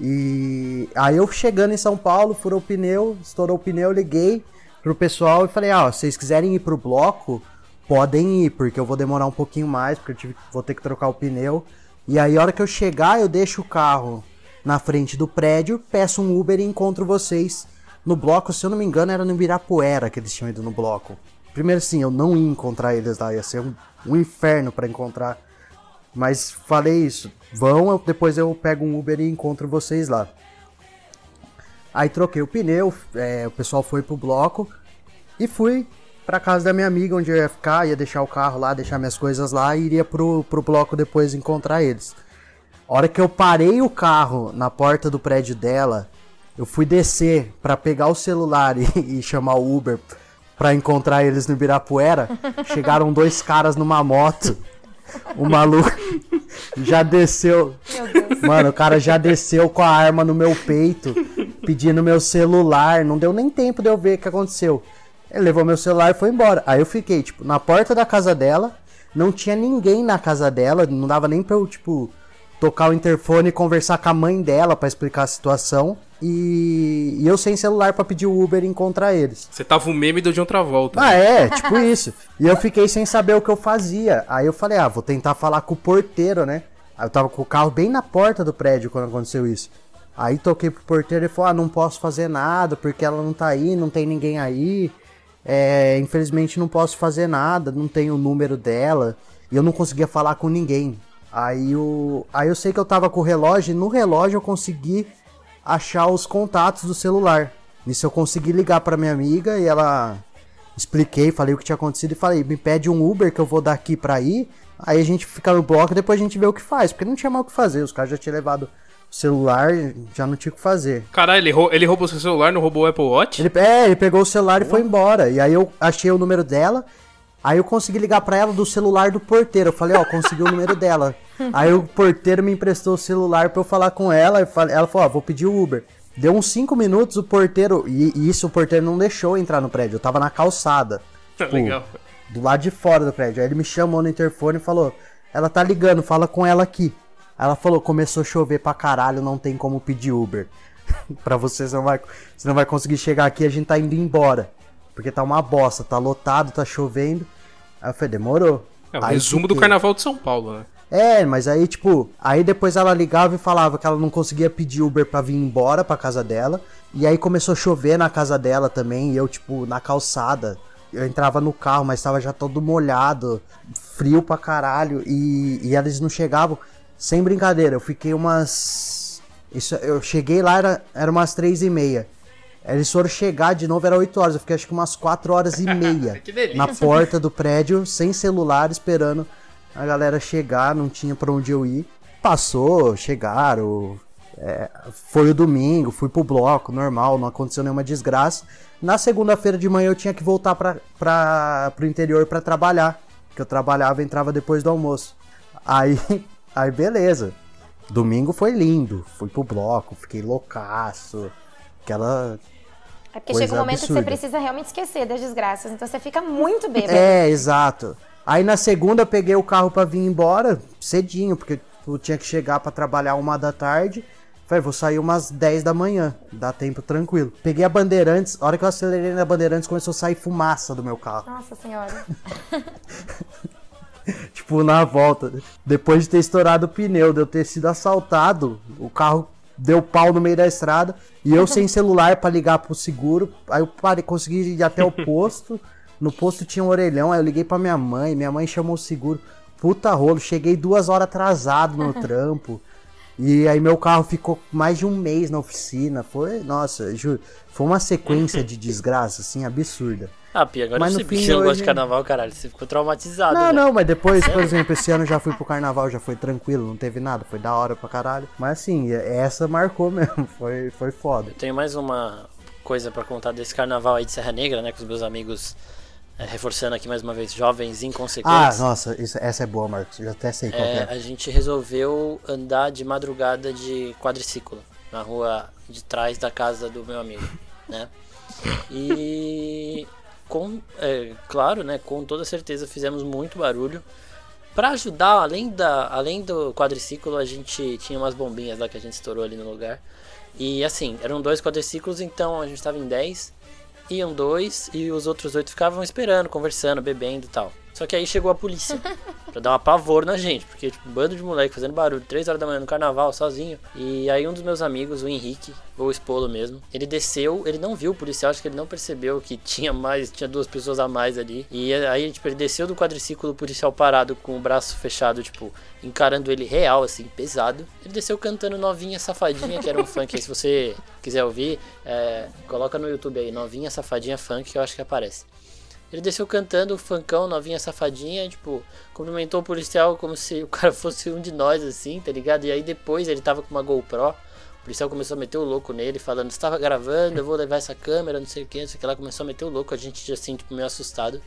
Speaker 4: E aí eu chegando em São Paulo, furou o pneu, estourou o pneu, liguei pro pessoal e falei, ah, ó, se vocês quiserem ir pro bloco, podem ir, porque eu vou demorar um pouquinho mais, porque eu tive, vou ter que trocar o pneu. E aí a hora que eu chegar, eu deixo o carro na frente do prédio, peço um Uber e encontro vocês no bloco, se eu não me engano, era no Ibirapuera que eles tinham ido no bloco. Primeiro sim, eu não ia encontrar eles lá, ia ser um, um inferno pra encontrar. Mas falei isso, vão, depois eu pego um Uber e encontro vocês lá. Aí troquei o pneu, é, o pessoal foi pro bloco e fui pra casa da minha amiga onde eu ia ficar, ia deixar o carro lá, deixar minhas coisas lá e iria pro, pro bloco depois encontrar eles. A hora que eu parei o carro na porta do prédio dela, eu fui descer pra pegar o celular e, e chamar o Uber pra encontrar eles no Ibirapuera. Chegaram dois caras numa moto. O maluco já desceu.
Speaker 3: Meu Deus.
Speaker 4: Mano, o cara já desceu com a arma no meu peito, pedindo meu celular. Não deu nem tempo de eu ver o que aconteceu. Ele levou meu celular e foi embora. Aí eu fiquei, tipo, na porta da casa dela. Não tinha ninguém na casa dela. Não dava nem pra eu, tipo, tocar o interfone e conversar com a mãe dela pra explicar a situação. E, e eu sem celular pra pedir o Uber e encontrar eles.
Speaker 1: Você tava o meme do John Travolta.
Speaker 4: Ah, é, tipo isso. E eu fiquei sem saber o que eu fazia. Aí eu falei, ah, vou tentar falar com o porteiro, né? Aí eu tava com o carro bem na porta do prédio quando aconteceu isso. Aí toquei pro porteiro e falou, ah, não posso fazer nada, porque ela não tá aí, não tem ninguém aí. É, infelizmente não posso fazer nada, não tenho o número dela. E eu não conseguia falar com ninguém. Aí, o, aí eu sei que eu tava com o relógio e no relógio eu consegui achar os contatos do celular. Nisso eu consegui ligar pra minha amiga e ela expliquei, falei o que tinha acontecido e falei, me pede um Uber que eu vou daqui pra ir. Aí a gente fica no bloco e depois a gente vê o que faz, porque não tinha mais o que fazer, os caras já tinham levado o celular, já não tinha o que fazer.
Speaker 1: Caralho, ele, rou- ele roubou seu celular, não roubou o Apple Watch?
Speaker 4: Ele, é, ele pegou o celular e foi embora. E aí eu achei o número dela. Aí eu consegui ligar pra ela do celular do porteiro. Eu falei, ó, consegui o número dela. Aí o porteiro me emprestou o celular pra eu falar com ela. Ela falou, ó, vou pedir o Uber. Deu uns 5 minutos, o porteiro. E, e isso o porteiro não deixou entrar no prédio. Eu tava na calçada. Tipo,
Speaker 1: Legal.
Speaker 4: do lado de fora do prédio. Aí ele me chamou no interfone e falou: Ela tá ligando, fala com ela aqui. Aí ela falou: Começou a chover pra caralho, não tem como pedir Uber. pra você, você não, vai, você não vai conseguir chegar aqui, a gente tá indo embora. Porque tá uma bosta, tá lotado, tá chovendo. Aí eu falei: Demorou.
Speaker 1: É o
Speaker 4: Aí
Speaker 1: resumo do
Speaker 4: fiquei.
Speaker 1: Carnaval de São Paulo, né?
Speaker 4: É, mas aí, tipo, aí depois ela ligava e falava que ela não conseguia pedir Uber pra vir embora pra casa dela. E aí começou a chover na casa dela também, e eu, tipo, na calçada. Eu entrava no carro, mas tava já todo molhado, frio pra caralho, e, e eles não chegavam. Sem brincadeira, eu fiquei umas. Isso, eu cheguei lá, era, era umas três e meia. Eles foram chegar de novo, era 8 horas. Eu fiquei acho que umas 4 horas e meia na porta do prédio, sem celular, esperando a galera chegar. Não tinha pra onde eu ir. Passou, chegaram. É, foi o domingo, fui pro bloco, normal, não aconteceu nenhuma desgraça. Na segunda-feira de manhã eu tinha que voltar pra, pra, pro interior para trabalhar. Que eu trabalhava e entrava depois do almoço. Aí, aí beleza. Domingo foi lindo. Fui pro bloco, fiquei loucaço. Aquela.
Speaker 3: É porque
Speaker 4: Coisa
Speaker 3: chega um momento que
Speaker 4: absurda.
Speaker 3: você precisa realmente esquecer das desgraças. Então você fica muito bêbado.
Speaker 4: É, exato. Aí na segunda eu peguei o carro pra vir embora cedinho, porque eu tinha que chegar pra trabalhar uma da tarde. Falei, vou sair umas 10 da manhã, dá tempo tranquilo. Peguei a Bandeirantes, a hora que eu acelerei na Bandeirantes começou a sair fumaça do meu carro.
Speaker 3: Nossa senhora.
Speaker 4: Tipo, na volta. Depois de ter estourado o pneu, de eu ter sido assaltado, o carro deu pau no meio da estrada. E eu sem celular pra ligar pro seguro. Aí eu parei, consegui ir até o posto. No posto tinha um orelhão, aí eu liguei pra minha mãe. Minha mãe chamou o seguro. Puta rolo, cheguei duas horas atrasado no trampo. E aí meu carro ficou mais de um mês na oficina. Foi, nossa, juro, foi uma sequência de desgraça, assim, absurda.
Speaker 2: Ah, Pia, agora
Speaker 4: Mas
Speaker 2: eu sei porque você não gosta
Speaker 4: hoje-
Speaker 2: de carnaval, caralho. Você ficou traumatizado.
Speaker 4: Não,
Speaker 2: velho.
Speaker 4: não, mas depois, por exemplo, esse ano eu já fui pro carnaval, já foi tranquilo, não teve nada, foi da hora pra caralho. Mas assim, essa marcou mesmo, foi, foi foda.
Speaker 2: Tenho mais uma coisa pra contar desse carnaval aí de Serra Negra, né? Com os meus amigos, é, reforçando aqui mais uma vez, jovens
Speaker 4: Ah,
Speaker 2: inconsequentes.
Speaker 4: nossa, isso- essa é boa, Marcos, eu até sei qual
Speaker 2: É,
Speaker 4: é.
Speaker 2: a gente resolveu andar de madrugada de quadriciclo na rua de trás da casa do meu amigo, né? E com, é, claro, né? Com toda certeza fizemos muito barulho. Pra ajudar, além da, além do quadriciclo, a gente tinha umas bombinhas lá que a gente estourou ali no lugar. E assim, eram dois quadriciclos, então a gente tava em 10, iam dois e os outros oito ficavam esperando, conversando, bebendo e tal. Só que aí chegou a polícia pra dar um apavor na gente, porque tipo, um bando de moleque fazendo barulho, 3 horas da manhã no carnaval, sozinho. E aí um dos meus amigos, o Henrique, ou o Espolo mesmo, ele desceu, ele não viu o policial, acho que ele não percebeu que tinha mais, tinha duas pessoas a mais ali. E aí, tipo, ele desceu do quadriciclo, o policial parado com o braço fechado, tipo, encarando ele real, assim, pesado. Ele desceu cantando Novinha Safadinha, que era um funk aí, se você quiser ouvir, é, coloca no YouTube aí, Novinha Safadinha Funk, que eu acho que aparece. Ele desceu cantando o funkão, novinha safadinha, tipo, cumprimentou o policial como se o cara fosse um de nós, assim, tá ligado? E aí depois ele tava com uma GoPro, o policial começou a meter o louco nele, falando, você tava gravando, eu vou levar essa câmera, não sei o que, não sei o que lá, começou a meter o louco, a gente assim, tipo, meio assustado.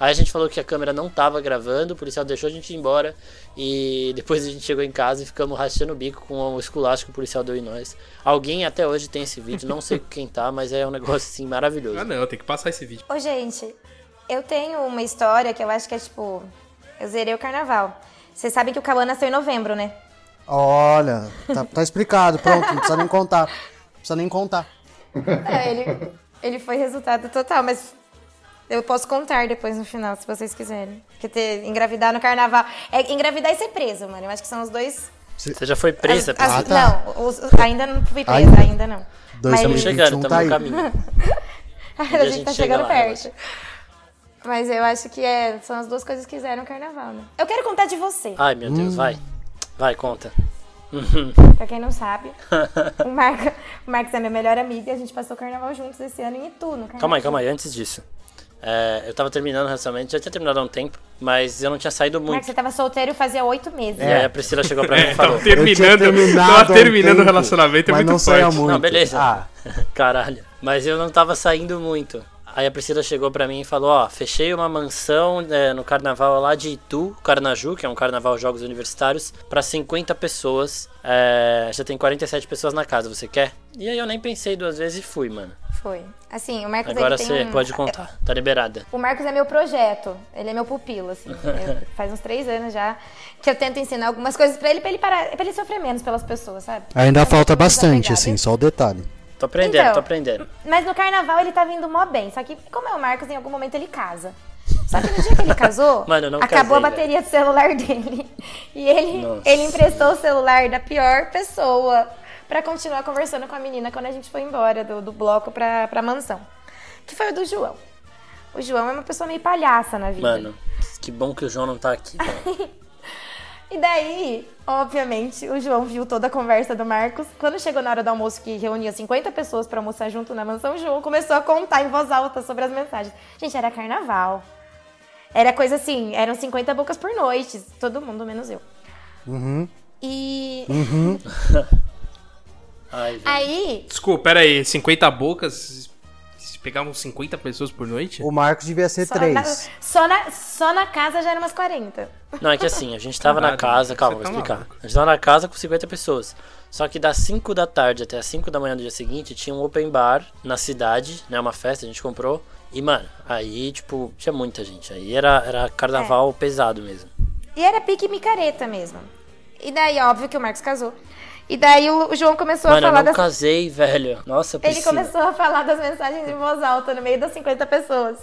Speaker 2: Aí a gente falou que a câmera não tava gravando, o policial deixou a gente ir embora e depois a gente chegou em casa e ficamos rachando o bico com o esculacho que o policial deu em nós. Alguém até hoje tem esse vídeo, não sei quem tá, mas é um negócio assim maravilhoso.
Speaker 1: Ah, não, tem que passar esse vídeo.
Speaker 3: Ô, gente, eu tenho uma história que eu acho que é tipo. Eu zerei o carnaval. Vocês sabem que o Cauã nasceu em novembro, né?
Speaker 4: Olha, tá, tá explicado, pronto, não precisa nem contar. Não precisa nem contar.
Speaker 3: É, ele, ele foi resultado total, mas eu posso contar depois no final, se vocês quiserem. Porque ter, engravidar no carnaval. É, engravidar e ser preso, mano. Eu acho que são os dois.
Speaker 2: Você já foi presa,
Speaker 3: as- as-?
Speaker 4: Ah, tá.
Speaker 3: Não, os- ainda não fui presa,
Speaker 4: Ainda?
Speaker 3: ainda, não. Mas-
Speaker 2: Estamos
Speaker 4: 2021
Speaker 2: chegando,
Speaker 4: tá
Speaker 2: estamos no
Speaker 4: aí.
Speaker 2: caminho.
Speaker 3: a
Speaker 2: dia a
Speaker 3: gente
Speaker 2: gente
Speaker 3: tá
Speaker 2: chega
Speaker 3: chegando
Speaker 2: lá,
Speaker 3: perto. Mas eu acho que é, são as duas coisas que fizeram o carnaval, né? Eu quero contar de você.
Speaker 2: Ai, meu
Speaker 4: Hum.
Speaker 2: Deus, vai. Vai, conta.
Speaker 3: Pra quem não sabe, o, Marco, o Marcos é meu melhor amigo e a gente passou o carnaval juntos esse ano em Itu, no carnaval.
Speaker 2: Calma aí, calma aí, antes disso. É, eu tava terminando o relacionamento, já tinha terminado há um tempo, mas eu não tinha saído
Speaker 3: Marcos,
Speaker 2: muito.
Speaker 3: você tava solteiro fazia oito meses.
Speaker 2: E aí a Priscila chegou pra mim
Speaker 1: É,
Speaker 2: e falou.
Speaker 1: tava terminando,
Speaker 4: Eu tinha terminado
Speaker 1: tava
Speaker 4: um
Speaker 1: terminando o relacionamento, é
Speaker 4: mas
Speaker 1: muito
Speaker 4: não saía
Speaker 1: forte.
Speaker 4: muito.
Speaker 2: Não, beleza.
Speaker 4: Ah,
Speaker 2: Caralho. Mas eu não tava saindo muito. Aí a Priscila chegou pra mim e falou, ó, fechei uma mansão é, no carnaval lá de Itu, Carnaju, que é um carnaval jogos universitários, pra 50 pessoas. É, já tem 47 pessoas na casa, você quer? E aí eu nem pensei duas vezes e fui, mano.
Speaker 3: Foi. Assim, o Marcos
Speaker 2: Agora você
Speaker 3: um...
Speaker 2: pode contar, tá liberada.
Speaker 3: O Marcos é meu projeto, ele é meu pupilo, assim. Eu- faz uns três anos já que eu tento ensinar algumas coisas pra ele, pra ele parar, pra ele sofrer menos pelas pessoas, sabe?
Speaker 4: ainda falta bastante, assim, só o detalhe.
Speaker 2: Tô aprendendo,
Speaker 3: Então,
Speaker 2: tô aprendendo.
Speaker 3: Mas no carnaval ele tá vindo mó bem. Só que, como é o Marcos, em algum momento ele casa. Só que no dia que ele casou,
Speaker 2: Mano,
Speaker 3: acabou a
Speaker 2: casei,
Speaker 3: bateria do celular dele. E ele,
Speaker 2: Nossa.
Speaker 3: ele emprestou o celular da pior pessoa pra continuar conversando com a menina quando a gente foi embora do, do bloco pra, pra mansão. Que foi o do João. O João é uma pessoa meio palhaça na vida.
Speaker 2: Mano, que bom que o João não tá aqui.
Speaker 3: E daí, obviamente, o João viu toda a conversa do Marcos. Quando chegou na hora do almoço, que reunia 50 pessoas pra almoçar junto na mansão, o João começou a contar em voz alta sobre as mensagens. Gente, era carnaval. Era coisa assim, eram 50 bocas por noite. Todo mundo, menos eu.
Speaker 4: Uhum.
Speaker 3: E.
Speaker 2: Ai, velho.
Speaker 3: Aí,
Speaker 1: Desculpa, pera aí, 50 bocas, pegavam 50 pessoas por noite?
Speaker 4: O Marcos devia ser
Speaker 3: só
Speaker 4: três.
Speaker 3: na, só, na, só na casa já eram umas 40.
Speaker 2: Não, é que assim, a gente tava na
Speaker 1: Caralho,
Speaker 2: casa,
Speaker 1: você
Speaker 2: calma, vou
Speaker 1: tá
Speaker 2: explicar.
Speaker 1: maluco.
Speaker 2: A gente tava na casa com 50 pessoas. Só que das 5 da tarde até as 5 da manhã do dia seguinte tinha um open bar na cidade, né? Uma festa, a gente comprou. E, mano, aí, tipo, tinha muita gente. Aí era, era carnaval pesado mesmo.
Speaker 3: E era pique micareta mesmo. E daí, óbvio que o Marcos casou. E daí o, João começou
Speaker 2: Mano,
Speaker 3: a
Speaker 2: eu
Speaker 3: falar
Speaker 2: não
Speaker 3: das.
Speaker 2: casei, velho. Nossa,
Speaker 3: Ele
Speaker 2: Priscila.
Speaker 3: começou a falar das mensagens em voz alta no meio das 50 pessoas.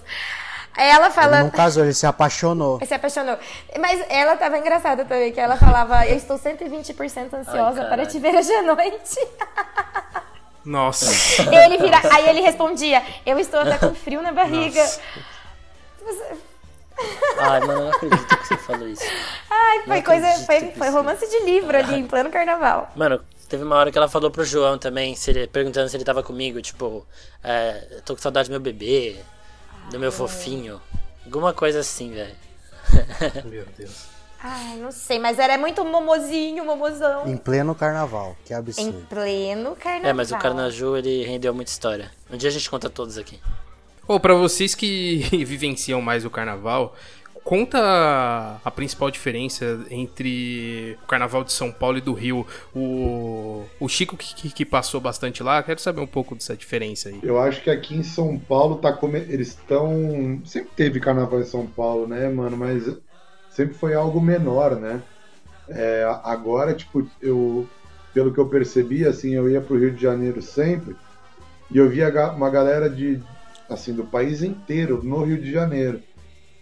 Speaker 3: Ela
Speaker 4: Ele
Speaker 3: fala.
Speaker 4: não casou, ele se apaixonou.
Speaker 3: Se apaixonou. Mas ela tava engraçada também, que ela falava, eu estou 120% ansiosa
Speaker 2: Ai,
Speaker 3: para te ver hoje à noite.
Speaker 1: Nossa.
Speaker 3: Ele vira, aí ele respondia, eu estou até com frio na barriga.
Speaker 1: Nossa.
Speaker 2: Ai, mano, eu não acredito que você falou isso.
Speaker 3: Ai, foi
Speaker 2: Não
Speaker 3: coisa, foi, foi romance de livro ali, em plano carnaval.
Speaker 2: Mano, teve uma hora que ela falou pro João também, se ele- perguntando se ele tava comigo, tipo, é, tô com saudade do meu bebê, do meu fofinho. Alguma coisa assim, velho.
Speaker 1: Meu Deus.
Speaker 3: Ai, não sei, mas era muito momozinho, momozão.
Speaker 4: Em pleno carnaval. Que
Speaker 3: Em
Speaker 4: absurdo.
Speaker 3: pleno carnaval.
Speaker 2: É, mas o Carnaju, ele rendeu muita história. Um dia a gente conta todos aqui.
Speaker 1: Ô, pra vocês que vivenciam mais o carnaval, conta a principal diferença entre o carnaval de São Paulo e do Rio. O, o Chico que, que- passou bastante lá, quero saber um pouco dessa diferença aí.
Speaker 5: Eu acho que aqui em São Paulo tá eles estão. Sempre teve carnaval em São Paulo, né, mano? Mas sempre foi algo menor, né? É, agora, tipo, eu. Pelo que eu percebi, assim, eu ia pro Rio de Janeiro sempre e eu via uma galera de. Assim, do país inteiro no Rio de Janeiro.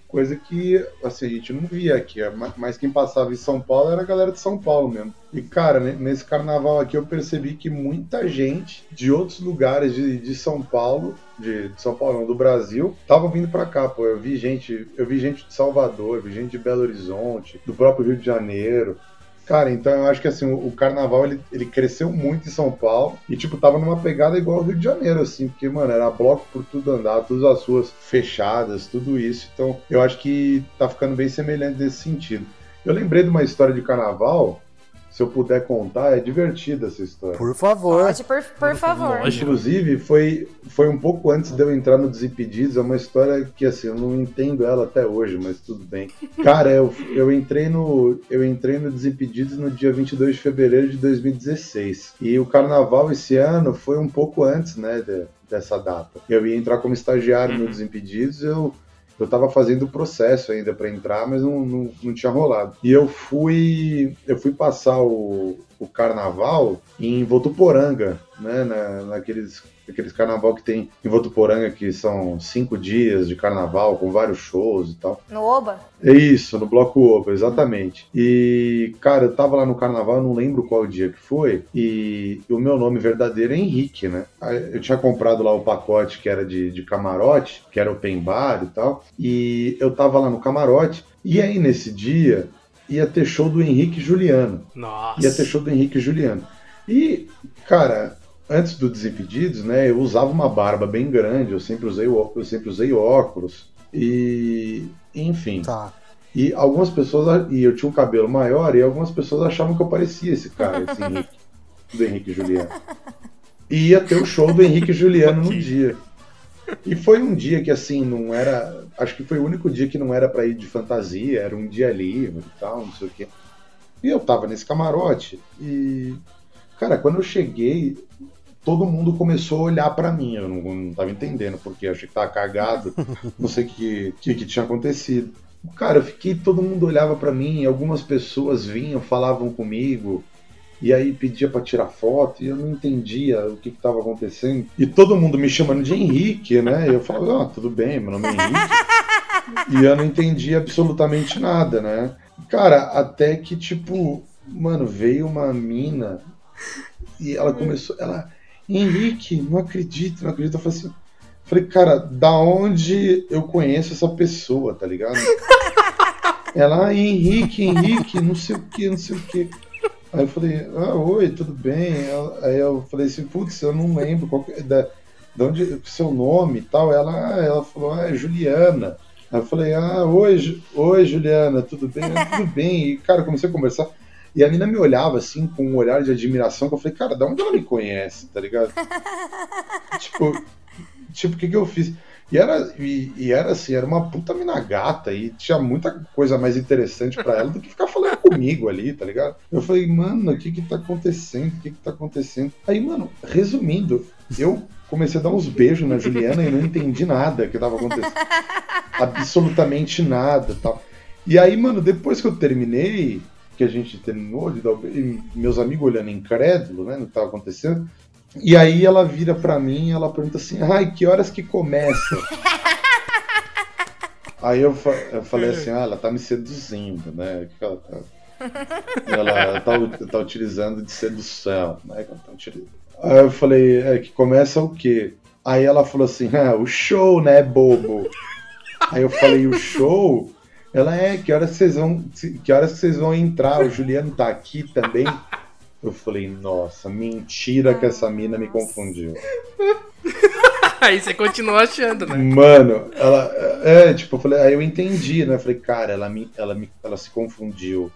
Speaker 5: Coisa que, assim, a gente não via aqui. é, ma- Mas quem passava em São Paulo era a galera de São Paulo mesmo. E, cara, ne- nesse carnaval aqui eu percebi que muita gente de outros lugares de, de São Paulo, de, de São Paulo, não, do Brasil, tava vindo pra cá, pô. Eu vi gente, eu vi gente de Salvador, vi gente de Belo Horizonte, do próprio Rio de Janeiro. Cara, então eu acho que assim, o, carnaval ele, ele cresceu muito em São Paulo e, tipo, tava numa pegada igual ao Rio de Janeiro, assim, porque, mano, era bloco por tudo andar, todas as ruas fechadas, tudo isso. Então, eu acho que tá ficando bem semelhante nesse sentido. Eu lembrei de uma história de carnaval, se eu puder contar, é divertida essa história.
Speaker 4: Por favor.
Speaker 3: Pode, por, por favor.
Speaker 1: Lógico.
Speaker 5: Inclusive, foi, foi um pouco antes de eu entrar no Desimpedidos, é uma história que, assim, eu não entendo ela até hoje, mas tudo bem. Cara, eu, eu, entrei, no, eu entrei no Desimpedidos no dia 22 de fevereiro de 2016. E o carnaval esse ano foi um pouco antes, né, de- dessa data. Eu ia entrar como estagiário no Desimpedidos, eu... Eu tava fazendo o processo ainda para entrar, mas não, não, não tinha rolado. E eu fui eu fui passar o, o carnaval em Votuporanga, né? Na, naqueles, aqueles carnaval que tem em Votuporanga, que são cinco dias de carnaval, com vários shows e tal.
Speaker 3: No Oba?
Speaker 5: É isso, no Bloco Opa, exatamente. E, cara, eu tava lá no carnaval, eu não lembro qual dia que foi, e o meu nome verdadeiro é Henrique, né? Eu tinha comprado lá o pacote que era de, de camarote, que era open bar e tal, e eu tava lá no camarote, e aí nesse dia ia ter show do Henrique Juliano
Speaker 1: Nossa.
Speaker 5: ia ter show do Henrique e Juliano. E, cara, antes do Desimpedidos, né, eu usava uma barba bem grande, eu sempre usei, eu sempre usei óculos. E, enfim.
Speaker 4: Tá.
Speaker 5: E algumas pessoas, e eu tinha um cabelo maior, e algumas pessoas achavam que eu parecia esse cara, esse Henrique, do Henrique e Juliano. E ia ter o show do Henrique e Juliano no dia. E foi um dia que, assim, não era. Acho que foi o único dia que não era pra ir de fantasia, era um dia livre e tal, não sei o quê. E eu tava nesse camarote e. Cara, quando eu cheguei, todo mundo começou a olhar pra mim. Eu não, não tava entendendo porque achei que tava cagado, não sei o que, que, que tinha acontecido. Cara, eu fiquei, todo mundo olhava pra mim, algumas pessoas vinham, falavam comigo, e aí pedia pra tirar foto, e eu não entendia o que que tava acontecendo. E todo mundo me chamando de Henrique, né? E eu falava, ah, tudo bem, meu nome é Henrique. e eu não entendia absolutamente nada, né? Cara, até que, tipo, mano, veio uma mina e ela começou, ela, Henrique, não acredito, não acredito. Eu falei assim, falei, cara, da onde eu conheço essa pessoa, tá ligado? Ela, ah, Henrique, Henrique, não sei o que, não sei o que. Aí eu falei, ah, oi, tudo bem? Aí eu falei assim, putz, eu não lembro qual que da, de onde, seu nome e tal. Ela, ah, ela falou, ah, é Juliana. Aí eu falei, ah, oi, oi Juliana, tudo bem? Tudo bem. E, cara, comecei a conversar. E a mina me olhava assim com um olhar de admiração que eu falei, cara, da onde ela me conhece, tá ligado? tipo, tipo, o que, que eu fiz? E era, e, e, era assim, era uma puta mina gata e tinha muita coisa mais interessante para ela do que ficar falando comigo ali, tá ligado? Eu falei, mano, o que que tá acontecendo? O que que tá acontecendo? Aí, mano, resumindo, eu comecei a dar uns beijos na Juliana e não entendi nada que tava acontecendo. Absolutamente nada, tal. E aí, mano, depois que eu terminei, que a gente terminou de dar meus amigos olhando incrédulo, né, no que tava acontecendo, e aí ela vira pra mim e ela pergunta assim, ai, que horas que começa? aí eu, fa eu falei assim, ah, ela tá me seduzindo, né? O que, ela tá. Ela, ela tá, tá, utilizando de sedução, né? Tá aí eu falei, é, que começa o quê? Aí ela falou assim, ah, o show, né, bobo? Aí eu falei, o show? Ela é, que horas vocês vão. Que horas vocês vão entrar? O Juliano tá aqui também. Eu falei, nossa, mentira que essa mina me confundiu.
Speaker 1: aí você continua achando, né?
Speaker 5: Mano, ela. É, tipo, eu falei, aí eu entendi, né? Eu falei, cara, ela, me, ela, me, ela se confundiu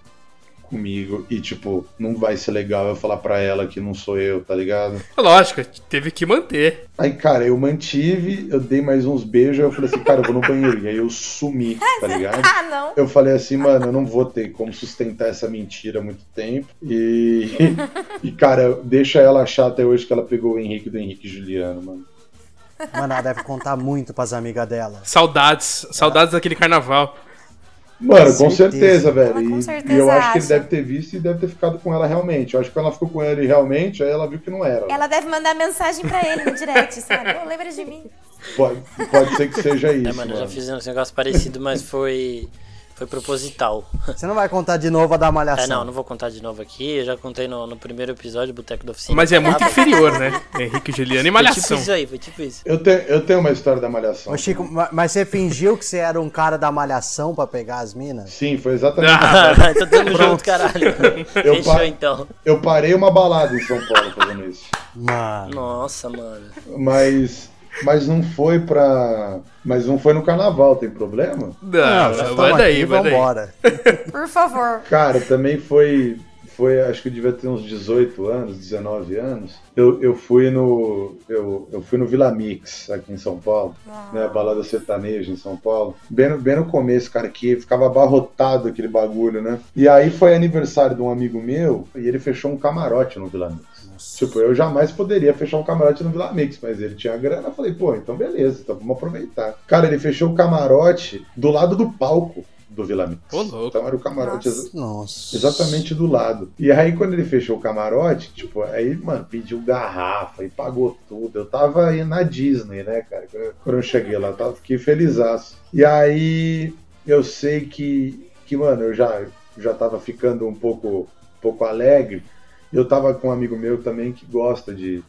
Speaker 5: comigo e, tipo, não vai ser legal eu falar pra ela que não sou eu, tá ligado?
Speaker 1: Lógico, teve que manter.
Speaker 5: Aí, cara, eu mantive, eu dei mais uns beijos, eu falei assim, cara, eu vou no banheiro. E aí eu sumi, tá ligado?
Speaker 3: ah, não.
Speaker 5: Eu falei assim, mano, eu não vou ter como sustentar essa mentira há muito tempo. E, e cara, deixa ela achar até hoje que ela pegou o Henrique do Henrique Juliano, mano.
Speaker 4: Mano, ela deve contar muito pras amigas dela.
Speaker 1: Saudades, saudades daquele carnaval.
Speaker 5: Mano, com certeza, certeza velho. E, certeza e, eu acho que ele deve ter visto e deve ter ficado com ela realmente. Eu acho que quando ela ficou com ele realmente, aí ela viu que não era.
Speaker 3: Ela deve mandar mensagem pra ele no direct, sabe? Oh, lembra de mim.
Speaker 5: Pode, pode ser que seja isso. É,
Speaker 2: mano,
Speaker 5: mano.
Speaker 2: eu já fiz um negócio parecido, mas foi. Foi proposital.
Speaker 4: Você não vai contar de novo a da malhação?
Speaker 2: É, não, não vou contar de novo aqui. Eu já contei no, no primeiro episódio, Boteco da Oficina.
Speaker 1: Mas é muito inferior, né? Henrique Juliano e Malhação.
Speaker 2: Foi tipo isso aí, foi tipo isso.
Speaker 5: Eu tenho, eu tenho uma história da Malhação.
Speaker 4: Ô, Chico, mas você fingiu que você era um cara da Malhação pra pegar as minas?
Speaker 5: Sim, foi exatamente
Speaker 2: ah, isso. então tamo junto, caralho. Eu Fechou, então.
Speaker 5: Eu parei uma balada em São Paulo fazendo isso.
Speaker 2: Mano. Nossa, mano.
Speaker 5: Mas mas não foi pra. Mas não foi no carnaval, tem problema?
Speaker 1: Não, não vai daí, vai
Speaker 4: vambora.
Speaker 3: Por favor.
Speaker 5: Cara, também foi. Foi, acho que eu devia ter uns 18 anos, 19 anos. Eu, eu fui no. Eu, eu fui no Vila Mix, aqui em São Paulo, ah. né? Balada sertaneja em São Paulo. Bem, bem no começo, cara, que ficava abarrotado aquele bagulho, né? E aí foi aniversário de um amigo meu e ele fechou um camarote no Vila Mix. Tipo, eu jamais poderia fechar um camarote no Vila Mix, mas ele tinha grana. Eu falei, pô, então beleza, então vamos aproveitar. Cara, ele fechou o camarote do lado do palco do Vila Mix. Então era o camarote
Speaker 4: Nossa.
Speaker 5: exatamente do lado. E aí, quando ele fechou o camarote, tipo, aí, mano, pediu garrafa e pagou tudo. Eu tava aí na Disney, né, cara? Quando eu cheguei lá, eu tava, fiquei felizaço. E aí, eu sei que, que mano, eu já, já tava ficando um pouco, um pouco alegre. Eu tava com um amigo meu também que gosta de,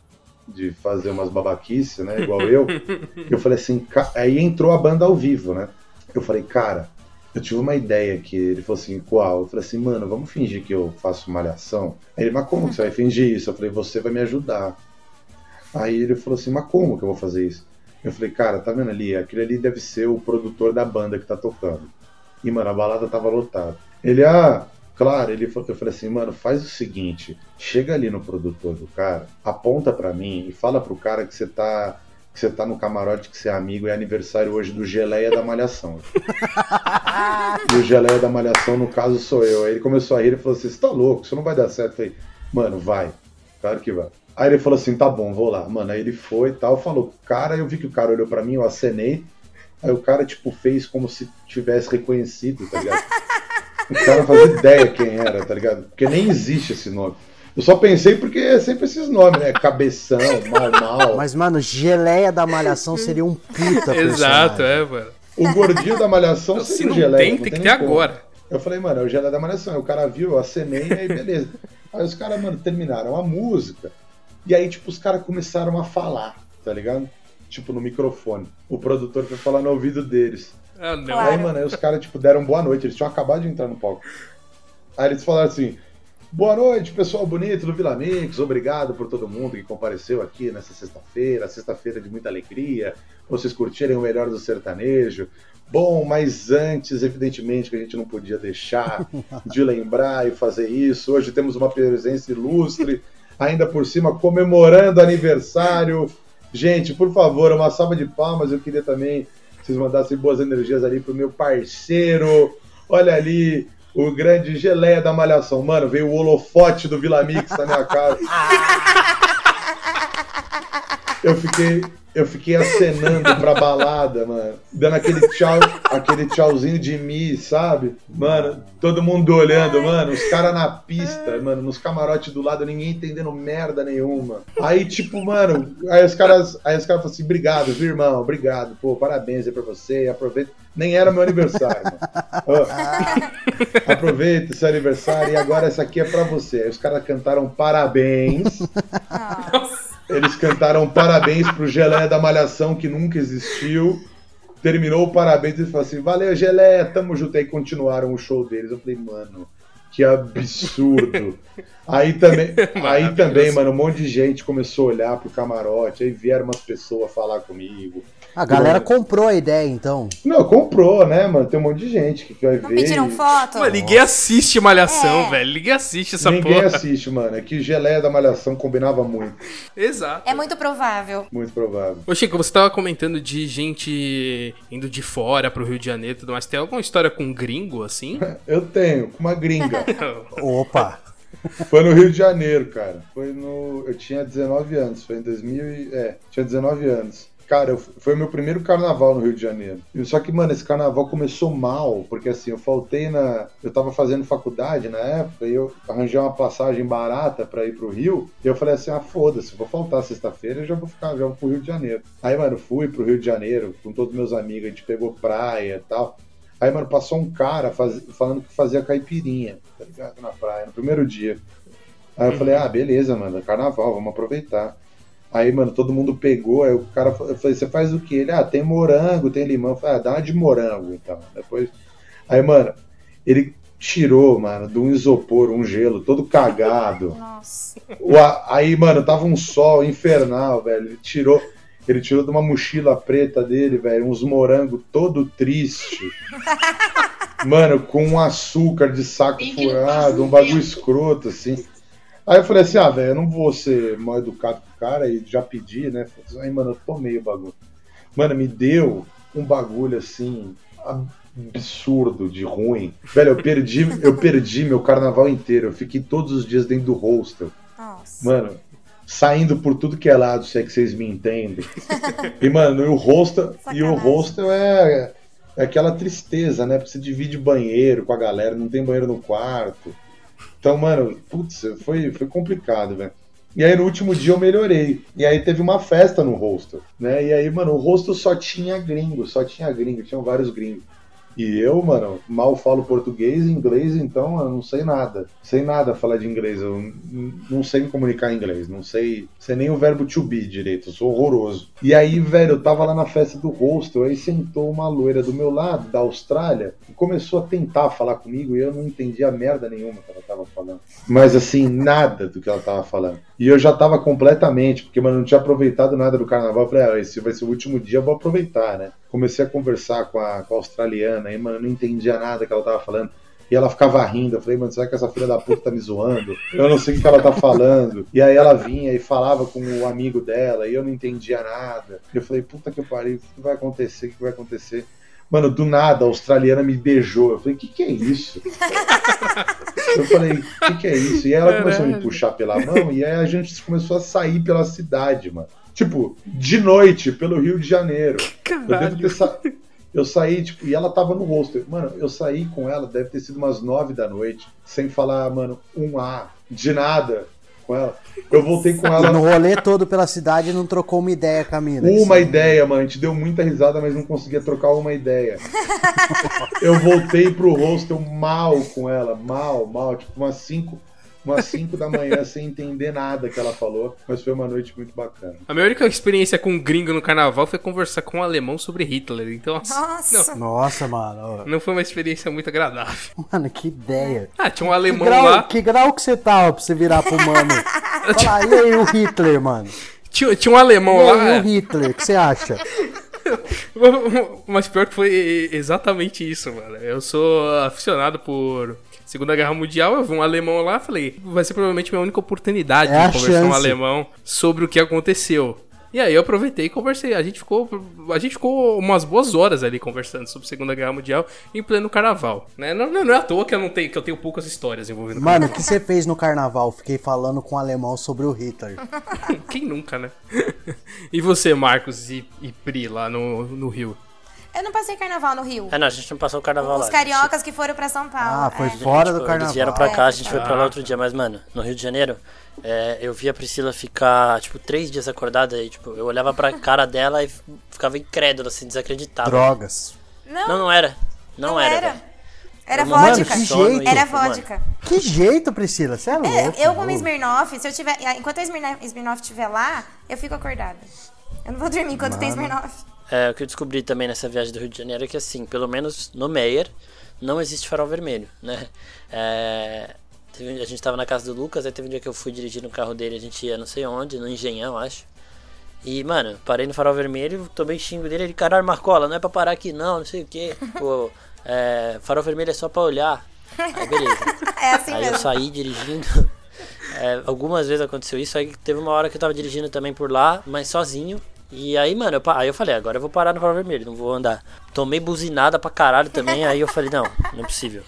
Speaker 5: de fazer umas babaquices, né? Igual eu. eu falei assim, aí entrou a banda ao vivo, né? Eu falei, cara, eu tive uma ideia que ele falou assim, qual? Eu falei assim, mano, vamos fingir que eu faço malhação? Aí ele, mas como você vai fingir isso? Eu falei, você vai me ajudar. Aí ele falou assim, mas como que eu vou fazer isso? Eu falei, cara, tá vendo ali? Aquele ali deve ser o produtor da banda que tá tocando. E, mano, a balada tava lotada. Ele, ah, Claro, ele, eu falei assim, mano, faz o seguinte, chega ali no produtor do cara, aponta para mim e fala pro cara que você tá que você tá no camarote, que você é amigo, é aniversário hoje do Geleia da Malhação. e o Geleia da Malhação, no caso, sou eu. Aí ele começou a rir e falou assim: você tá louco, isso não vai dar certo. Eu falei, mano, vai. Claro que vai. Aí ele falou assim: tá bom, vou lá. Mano, aí ele foi e tal, falou, cara, eu vi que o cara olhou para mim, eu acenei. Aí o cara, tipo, fez como se tivesse reconhecido, tá ligado? O cara não fazia ideia quem era, tá ligado? Porque nem existe esse nome. Eu só pensei porque é sempre esses nomes, né? Cabeção, mal, mal.
Speaker 4: Mas, mano, geleia da malhação seria um puta
Speaker 1: Exato, é, mano.
Speaker 5: O gordinho da malhação
Speaker 1: seria o geleia. Tem, tem que ter agora.
Speaker 5: Eu falei, mano, é o geleia da malhação. Aí o cara viu, eu acenei e aí beleza. Aí os caras, mano, terminaram a música. E aí, tipo, os caras começaram a falar, tá ligado? Tipo, no microfone. O produtor foi falar no ouvido deles.
Speaker 1: Ah, não.
Speaker 5: Aí, mano, aí os caras, tipo, deram boa noite. Eles tinham acabado de entrar no palco. Aí eles falaram assim: Boa noite, pessoal bonito do Vila Mix. Obrigado por todo mundo que compareceu aqui nessa sexta-feira, sexta-feira de muita alegria. Vocês curtirem o melhor do sertanejo. Bom, mas antes, evidentemente, que a gente não podia deixar de lembrar e fazer isso. Hoje temos uma presença ilustre, ainda por cima comemorando aniversário. Gente, por favor, uma salva de palmas. Eu queria também vocês mandassem boas energias ali pro meu parceiro. Olha ali, o grande geleia da malhação. Mano, veio o holofote do Vila Mix na minha cara. Eu fiquei, eu fiquei acenando pra balada, mano. Dando aquele tchau, aquele tchauzinho de mim, sabe? Mano, todo mundo olhando, mano. Os caras na pista, mano, nos camarotes do lado, ninguém entendendo merda nenhuma. Aí, tipo, mano, aí os caras, aí os caras falam assim: obrigado, viu, irmão? Obrigado, pô, parabéns aí pra você. Aproveita. Nem era meu aniversário, mano. Ó, aproveita seu aniversário e agora essa aqui é pra você. Aí os caras cantaram parabéns. Eles cantaram parabéns pro Geleia da Malhação, que nunca existiu. Terminou o parabéns e falou assim: Valeu, Geleia, tamo junto. Aí continuaram o show deles. Eu falei, mano, que absurdo. Aí também, aí também, mano, um monte de gente começou a olhar pro camarote. Aí vieram umas pessoas falar comigo.
Speaker 4: A galera comprou a ideia, então.
Speaker 5: Não, comprou, né, mano? Tem um monte de gente que vai
Speaker 3: Não
Speaker 5: ver.
Speaker 3: pediram
Speaker 5: e-
Speaker 3: foto?
Speaker 1: Mano, ninguém assiste Malhação,
Speaker 3: É.
Speaker 1: velho. Ninguém assiste essa
Speaker 5: Ninguém
Speaker 1: porra.
Speaker 5: assiste, mano. É que Geleia da Malhação combinava muito.
Speaker 1: Exato.
Speaker 3: É muito provável.
Speaker 5: Muito provável.
Speaker 1: Ô Chico, você tava comentando de gente indo de fora pro Rio de Janeiro e tudo mais. Tem alguma história com gringo, assim?
Speaker 5: Eu tenho, com uma gringa.
Speaker 4: Opa!
Speaker 5: Foi no Rio de Janeiro, cara. Foi no. Eu tinha 19 anos, foi em 2000 e. É, tinha 19 anos. Cara, foi meu primeiro carnaval no Rio de Janeiro. Só que, mano, esse carnaval começou mal, porque assim, eu faltei na. Eu tava fazendo faculdade na época e eu arranjei uma passagem barata pra ir pro Rio. E eu falei assim: ah, foda-se, vou faltar sexta-feira já vou ficar, já vou pro Rio de Janeiro. Aí, mano, fui pro Rio de Janeiro com todos meus amigos, a gente pegou praia e tal. Aí, mano, passou um cara faz- falando que fazia caipirinha, tá ligado? Na praia, no primeiro dia. Aí eu falei, ah, beleza, mano, carnaval, vamos aproveitar. Aí, mano, todo mundo pegou, aí o cara eu falei, você faz o quê? Ele, ah, tem morango, tem limão. Eu falei, ah, dá uma de morango, então. Depois. Aí, mano, ele tirou, mano, de um isopor, um gelo, todo cagado.
Speaker 3: Nossa.
Speaker 5: O Aí, mano, tava um sol infernal, velho. Ele tirou, ele tirou de uma mochila preta dele, velho, uns morangos todo triste. Mano, com um açúcar de saco
Speaker 6: que
Speaker 5: furado, um bagulho escroto, assim. Aí eu falei assim, ah, velho, eu não vou ser mal educado com o cara e já pedi, né? Aí, mano, eu tomei o bagulho. Mano, me deu um bagulho assim absurdo de ruim. Velho, eu perdi, eu perdi meu carnaval inteiro. Eu fiquei todos os dias dentro do hostel.
Speaker 3: Nossa.
Speaker 5: Mano, saindo por tudo que é lado, se é que vocês me entendem. E, mano, e o hostel, e o
Speaker 3: Sacanagem.
Speaker 5: hostel é, é aquela tristeza, né? Porque você divide banheiro com a galera, não tem banheiro no quarto. Então, mano, putz, foi, foi complicado, velho. E aí no último dia eu melhorei. E aí teve uma festa no hostel, né? E aí, mano, o hostel só tinha gringo, só tinha gringo, tinham vários gringos. E eu, mano, mal falo português e inglês, então eu não sei nada. Sei nada falar de inglês. Eu não sei me comunicar em inglês. Não sei, sei nem o verbo to be direito. Eu sou horroroso. E aí, velho, eu tava lá na festa do hostel. Aí sentou uma loira do meu lado, da Austrália, e começou a tentar falar comigo. E eu não entendia merda nenhuma que ela tava falando. Mas assim, nada do que ela tava falando. E eu já tava completamente, porque, mano, não tinha aproveitado nada do carnaval. Eu falei, ah, esse vai ser o último dia, eu vou aproveitar, né? Comecei a conversar com a, com a australiana, aí, mano, eu não entendia nada que ela tava falando. E ela ficava rindo. Eu falei, mano, será que essa filha da puta tá me zoando? Eu não sei o que que ela tá falando. E aí ela vinha e falava com o amigo dela, e eu não entendia nada. Eu falei, puta que pariu, o que vai acontecer? O que vai acontecer? Mano, do nada a australiana me beijou. Eu falei, o que, que é isso? Eu falei, o que, que é isso? E ela começou a me
Speaker 1: Caralho.
Speaker 5: puxar pela mão, e aí a gente começou a sair pela cidade, mano. Tipo, de noite, pelo Rio de Janeiro. Eu devo ter sa... Eu saí, tipo, e ela tava no hostel. Mano, eu saí com ela, deve ter sido umas nove da noite, sem falar, mano, um A, de nada com ela. Eu voltei com ela
Speaker 4: no rolê todo pela cidade não trocou uma ideia com a mina.
Speaker 5: uma
Speaker 4: Assim,
Speaker 5: ideia, mano. A gente deu muita risada, mas não conseguia trocar uma ideia. Eu voltei pro hostel mal com ela, mal, mal, tipo umas cinco, umas 5 da manhã sem entender nada que ela falou, mas foi uma noite muito bacana.
Speaker 1: A minha única experiência com um gringo no carnaval foi conversar com um alemão sobre Hitler. Então,
Speaker 3: Nossa.
Speaker 1: Não,
Speaker 4: Nossa, mano.
Speaker 1: não foi uma experiência muito agradável.
Speaker 4: Mano, que ideia.
Speaker 1: Ah, tinha um
Speaker 4: Que
Speaker 1: alemão
Speaker 4: grau,
Speaker 1: lá.
Speaker 4: que grau que você tava pra você virar pro mano? Falar, e aí o Hitler, mano?
Speaker 1: Tinha, tinha um alemão
Speaker 4: E
Speaker 1: lá.
Speaker 4: aí o Hitler, o que você acha?
Speaker 1: Mas pior que foi exatamente isso, mano. Eu sou aficionado por Segunda Guerra Mundial. Eu vi um alemão lá falei, vai ser provavelmente minha única oportunidade
Speaker 4: É a
Speaker 1: de conversar com um alemão sobre o que aconteceu. E aí eu aproveitei e conversei. A gente ficou, a gente ficou umas boas horas ali conversando sobre Segunda Guerra Mundial em pleno carnaval. Né? Não, não, não é à toa que eu, não tenho, que eu tenho poucas histórias envolvendo
Speaker 4: Mano, o que você fez no carnaval? Fiquei falando com um alemão sobre o Hitler.
Speaker 1: Quem nunca, né? e você, Marcos e, e Pri, lá no, no Rio?
Speaker 3: Eu não passei carnaval no Rio.
Speaker 2: É, não, a gente não passou o carnaval lá.
Speaker 3: Os cariocas que foram pra São Paulo.
Speaker 4: Ah, foi
Speaker 3: é.
Speaker 4: fora do carnaval.
Speaker 2: Eles vieram pra cá, a gente
Speaker 3: É.
Speaker 2: foi pra lá outro dia, mas, mano, no Rio de Janeiro, é, eu vi a Priscila ficar, tipo, três dias acordada e, tipo, eu olhava pra cara dela e ficava incrédulo, assim, desacreditado.
Speaker 4: Drogas.
Speaker 3: Não,
Speaker 2: Não, não era. Não,
Speaker 3: não
Speaker 2: era.
Speaker 3: era. Era
Speaker 2: Mano,
Speaker 3: vodka.
Speaker 4: que jeito.
Speaker 3: Era
Speaker 2: mano,
Speaker 3: vodka.
Speaker 4: Que jeito, Priscila? Você é louco.
Speaker 3: É, eu como
Speaker 4: mano.
Speaker 3: Smirnoff, se eu tiver. Enquanto a Smirnoff, estiver lá, eu fico acordada. Eu não vou dormir enquanto tem Smirnoff.
Speaker 2: É, o que eu descobri também nessa viagem do Rio de Janeiro é que, assim, pelo menos no Meyer, não existe farol vermelho, né? É, teve- a gente tava na casa do Lucas, aí teve um dia que eu fui dirigir no carro dele, a gente ia não sei onde, no Engenhão, acho. E, mano, parei no farol vermelho, tomei xingo dele, ele, caralho, Marcola, não é pra parar aqui não, não sei o que. Pô, é, farol vermelho é só pra olhar. Aí, beleza.
Speaker 3: É assim
Speaker 2: Aí eu
Speaker 3: mesmo.
Speaker 2: saí dirigindo. É, algumas vezes aconteceu isso. Aí teve uma hora que eu tava dirigindo também por lá, mas sozinho. E aí, mano, eu, aí eu falei, agora eu vou parar no farol vermelho, não vou andar. Tomei buzinada pra caralho também, aí eu falei, não, não é possível.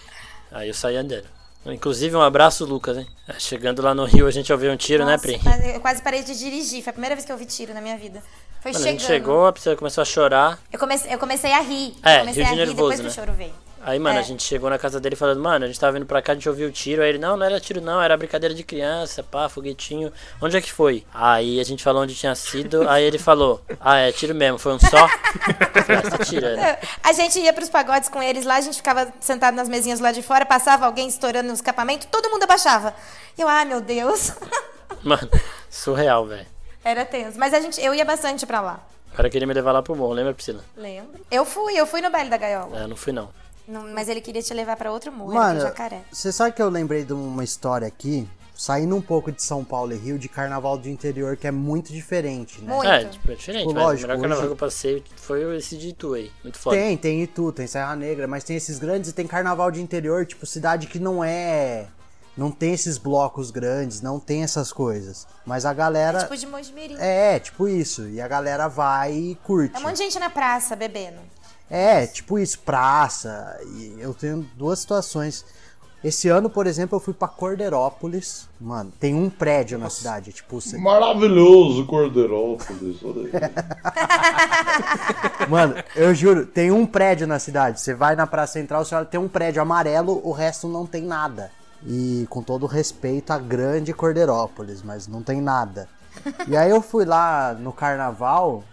Speaker 2: Aí eu saí andando. Inclusive, um abraço, Lucas, hein? É, Chegando lá no Rio, a gente ouviu um tiro, né,
Speaker 3: Nossa,
Speaker 2: Pri?
Speaker 3: quase- Eu quase parei de dirigir. Foi a primeira vez que eu vi tiro na minha vida. Foi
Speaker 2: Mano, a gente
Speaker 3: chegando.
Speaker 2: chegou, a Priscila começou a chorar.
Speaker 3: Eu comecei, eu comecei a rir.
Speaker 2: É,
Speaker 3: eu comecei a rir
Speaker 2: nervoso,
Speaker 3: depois que
Speaker 2: né?
Speaker 3: o choro veio.
Speaker 2: Aí, mano,
Speaker 3: É.
Speaker 2: a gente chegou na casa dele falando, mano, a gente tava vindo pra cá, a gente ouviu o tiro. Aí ele, não, não era tiro não, era brincadeira de criança, pá, foguetinho. Onde é que foi? Aí a gente falou onde tinha sido, aí ele falou, ah, é tiro mesmo, foi um só? Ah, tá tirando.
Speaker 3: A gente ia pros pagodes com eles lá, a gente ficava sentado nas mesinhas lá de fora, passava alguém estourando no escapamento, todo mundo abaixava. Eu, ah, meu Deus.
Speaker 2: Mano, surreal, velho.
Speaker 3: Era tenso. Mas a gente, eu ia bastante pra lá.
Speaker 2: O cara queria me levar lá pro bom, lembra, Priscila?
Speaker 3: Lembro. Eu fui, eu fui no baile da gaiola.
Speaker 2: É, não fui não.
Speaker 3: Não, mas ele queria te levar pra outro morro, era
Speaker 4: Mano,
Speaker 3: jacaré.
Speaker 4: você sabe que eu lembrei de uma história aqui, saindo um pouco de São Paulo e Rio, de carnaval do interior, que é muito diferente, né?
Speaker 3: Muito.
Speaker 2: É, tipo, é diferente,
Speaker 4: Tipo,
Speaker 2: mas
Speaker 4: lógico,
Speaker 2: o melhor carnaval
Speaker 4: hoje-
Speaker 2: que eu passei foi esse de Itu aí. Muito foda.
Speaker 4: Tem, tem Itu, tem Serra Negra, mas tem esses grandes e tem carnaval de interior, tipo, cidade que não é. Não tem esses blocos grandes, não tem essas coisas. Mas a galera.
Speaker 3: Tipo de Mojimirim.
Speaker 4: É, tipo isso. E a galera vai e curte.
Speaker 3: É um monte de gente na praça bebendo.
Speaker 4: É, tipo isso, praça. E eu tenho duas situações. Esse ano, por exemplo, eu fui pra Corderópolis. Mano, tem um prédio na cidade. Tipo, você-
Speaker 5: Maravilhoso Cordeirópolis. olha aí.
Speaker 4: Mano, eu juro, tem um prédio na cidade. Você vai na Praça Central, você olha, tem um prédio amarelo, o resto não tem nada. E com todo respeito à grande Cordeirópolis, mas não tem nada. E aí eu fui lá no carnaval,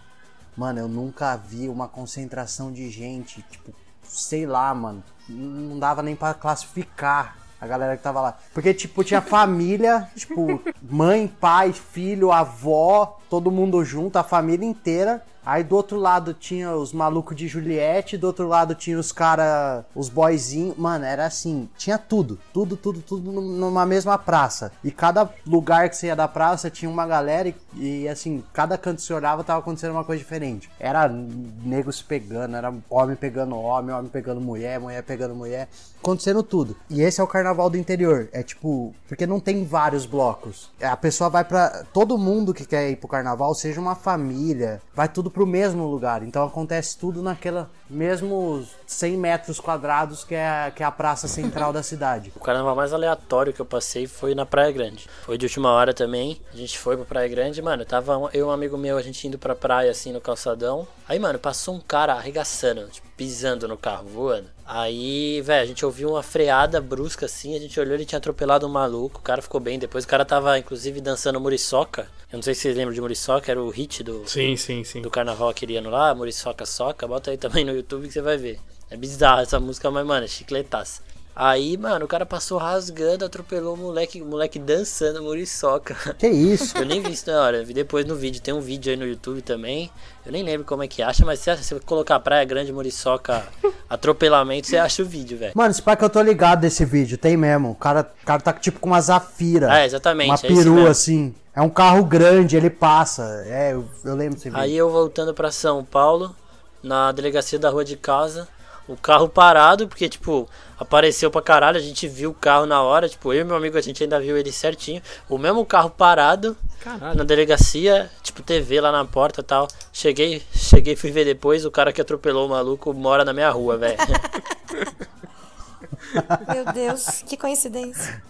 Speaker 4: mano, eu nunca vi uma concentração de gente, tipo, sei lá, mano, não dava nem pra classificar a galera que tava lá. Porque, tipo, tinha família, tipo, mãe, pai, filho, avó, todo mundo junto, a família inteira. Aí do outro lado tinha os malucos de Juliette, do outro lado tinha os cara, os boyzinhos. Mano, era assim, tinha tudo, tudo, tudo, tudo num- numa mesma praça. E cada lugar que você ia da praça tinha uma galera e, e, assim, cada canto que você olhava tava acontecendo uma coisa diferente. Era nego se pegando, era homem pegando homem, homem pegando mulher, mulher pegando mulher, acontecendo tudo. E esse é o carnaval do interior. É tipo, porque não tem vários blocos. A pessoa vai pra. todo mundo que quer ir pro carnaval, seja uma família, vai tudo pro mesmo lugar. Então acontece tudo naquela mesmos 100 metros quadrados que é, a- que é a praça central da cidade.
Speaker 2: O carnaval mais aleatório que eu passei foi na Praia Grande. Foi de última hora também. A gente foi pra Praia Grande, mano. Tava eu e um amigo meu, a gente indo pra praia assim no calçadão. Aí, mano, passou um cara arregaçando, tipo, pisando no carro, voando. Aí, velho, a gente ouviu uma freada brusca assim. A gente olhou, ele tinha atropelado um maluco. O cara ficou bem. Depois o cara tava, inclusive, dançando muriçoca. Eu não sei se vocês lembram de muriçoca, era o hit do,
Speaker 1: Sim, sim, sim.
Speaker 2: do carnaval aquele ano lá, Muriçoca Soca, bota aí também no YouTube que você vai ver. É bizarro essa música, mas, mano, é chicletaça. Aí, mano, o cara passou rasgando, atropelou o moleque, o moleque dançando muriçoca.
Speaker 4: Que isso?
Speaker 2: Eu nem vi isso na hora, vi depois no vídeo. Tem um vídeo aí no YouTube também. Eu nem lembro como é que acha, mas se você colocar Praia Grande Muriçoca atropelamento, você acha o vídeo, velho.
Speaker 4: Mano, esse pai que eu tô ligado desse vídeo, tem mesmo. O cara, o cara tá tipo com uma zafira.
Speaker 2: Ah, exatamente,
Speaker 4: Uma
Speaker 2: é
Speaker 4: perua, assim. É um carro grande, ele passa. É, eu, eu lembro desse vídeo.
Speaker 2: Aí eu voltando pra São Paulo, na delegacia da rua de casa, o carro parado, porque, tipo, apareceu pra caralho, a gente viu o carro na hora, tipo, eu e meu amigo, a gente ainda viu ele certinho. O mesmo carro parado
Speaker 1: Caralho.
Speaker 2: na delegacia, tipo, TV lá na porta e tal. Cheguei, cheguei, fui ver depois, o cara que atropelou o maluco mora na minha rua, velho.
Speaker 3: Meu Deus, que coincidência.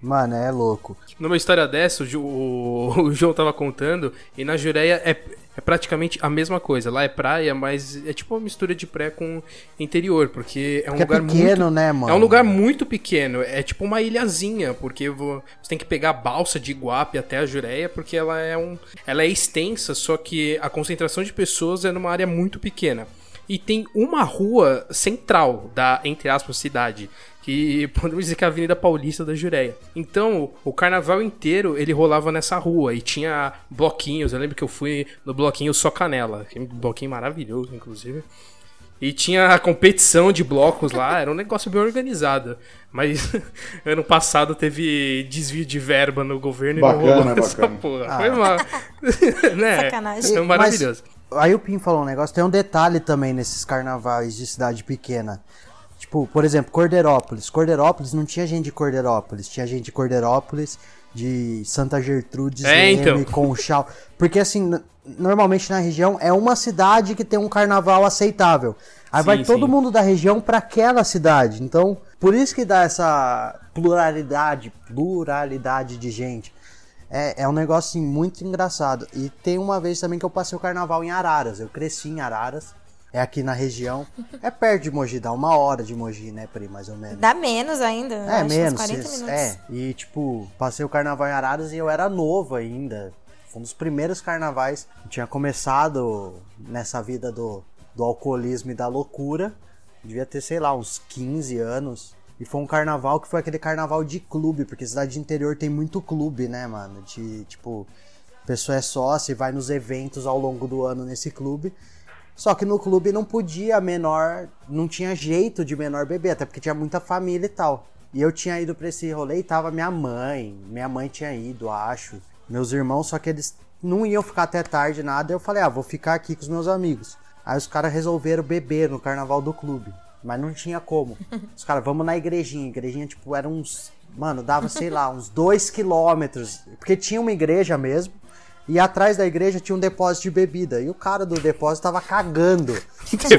Speaker 4: Mano, é louco.
Speaker 1: Numa história dessa, o, o- o João tava contando, e na Jureia é, é praticamente a mesma coisa. Lá é praia, mas é tipo uma mistura de praia com interior, porque é um
Speaker 4: Porque é
Speaker 1: lugar
Speaker 4: pequeno,
Speaker 1: muito.
Speaker 4: né, mano?
Speaker 1: É um lugar muito pequeno, é tipo uma ilhazinha, porque vo- você tem que pegar a balsa de Iguape até a Jureia, porque ela é um. Ela é extensa, só que a concentração de pessoas é numa área muito pequena. E tem uma rua central da, entre aspas, cidade, que podemos dizer que é a Avenida Paulista da Jureia. Então, o carnaval inteiro ele rolava nessa rua e tinha bloquinhos. Eu lembro que eu fui no bloquinho Só Canela, que é um bloquinho maravilhoso, inclusive. E tinha a competição de blocos lá, era um negócio bem organizado. Mas ano passado teve desvio de verba no governo
Speaker 5: Bacana,
Speaker 1: e não rolou essa
Speaker 5: bacana.
Speaker 1: porra. Foi uma. né?
Speaker 3: Sacanagem.
Speaker 1: Foi maravilhoso.
Speaker 4: Mas, aí o Pim falou um negócio, tem um detalhe também nesses carnavais de cidade pequena. Tipo, por exemplo, Cordeirópolis. Cordeirópolis não tinha gente de Cordeirópolis, tinha gente de Cordeirópolis, de Santa Gertrudes,
Speaker 1: É,
Speaker 4: Leme,
Speaker 1: então.
Speaker 4: Conchal. Porque assim, normalmente na região é uma cidade que tem um carnaval aceitável. Aí
Speaker 1: Sim,
Speaker 4: vai todo
Speaker 1: sim.
Speaker 4: mundo da região pra aquela cidade. Então, por isso que dá essa pluralidade, pluralidade de gente. É, é um negócio assim, muito engraçado. E tem uma vez também que eu passei o carnaval em Araras. Eu cresci em Araras. É aqui na região. É perto de Mogi, dá uma hora de Mogi, né, Pri, mais ou menos.
Speaker 3: Dá menos ainda.
Speaker 4: É, menos.
Speaker 3: 40
Speaker 4: cês-
Speaker 3: minutos.
Speaker 4: É, e tipo, passei o carnaval em Araras e eu era novo ainda. Foi um dos primeiros carnavais. Eu tinha começado nessa vida do, do alcoolismo e da loucura. Devia ter, sei lá, uns 15 anos. E foi um carnaval que foi aquele carnaval de clube, porque cidade de interior tem muito clube, né, mano? De tipo, a pessoa é sócia e vai nos eventos ao longo do ano nesse clube. Só que no clube não podia menor, não tinha jeito de menor beber, até porque tinha muita família e tal. E eu tinha ido pra esse rolê e tava minha mãe, minha mãe tinha ido, acho, meus irmãos, só que eles não iam ficar até tarde nada. Eu falei, ah, vou ficar aqui com os meus amigos. Aí os caras resolveram beber no carnaval do clube, mas não tinha como. Os caras, vamos na igrejinha. A igrejinha, tipo, era uns. Mano, dava, sei lá, uns dois quilômetros. Porque tinha uma igreja mesmo. E atrás da igreja tinha um depósito de bebida. E o cara do depósito tava cagando.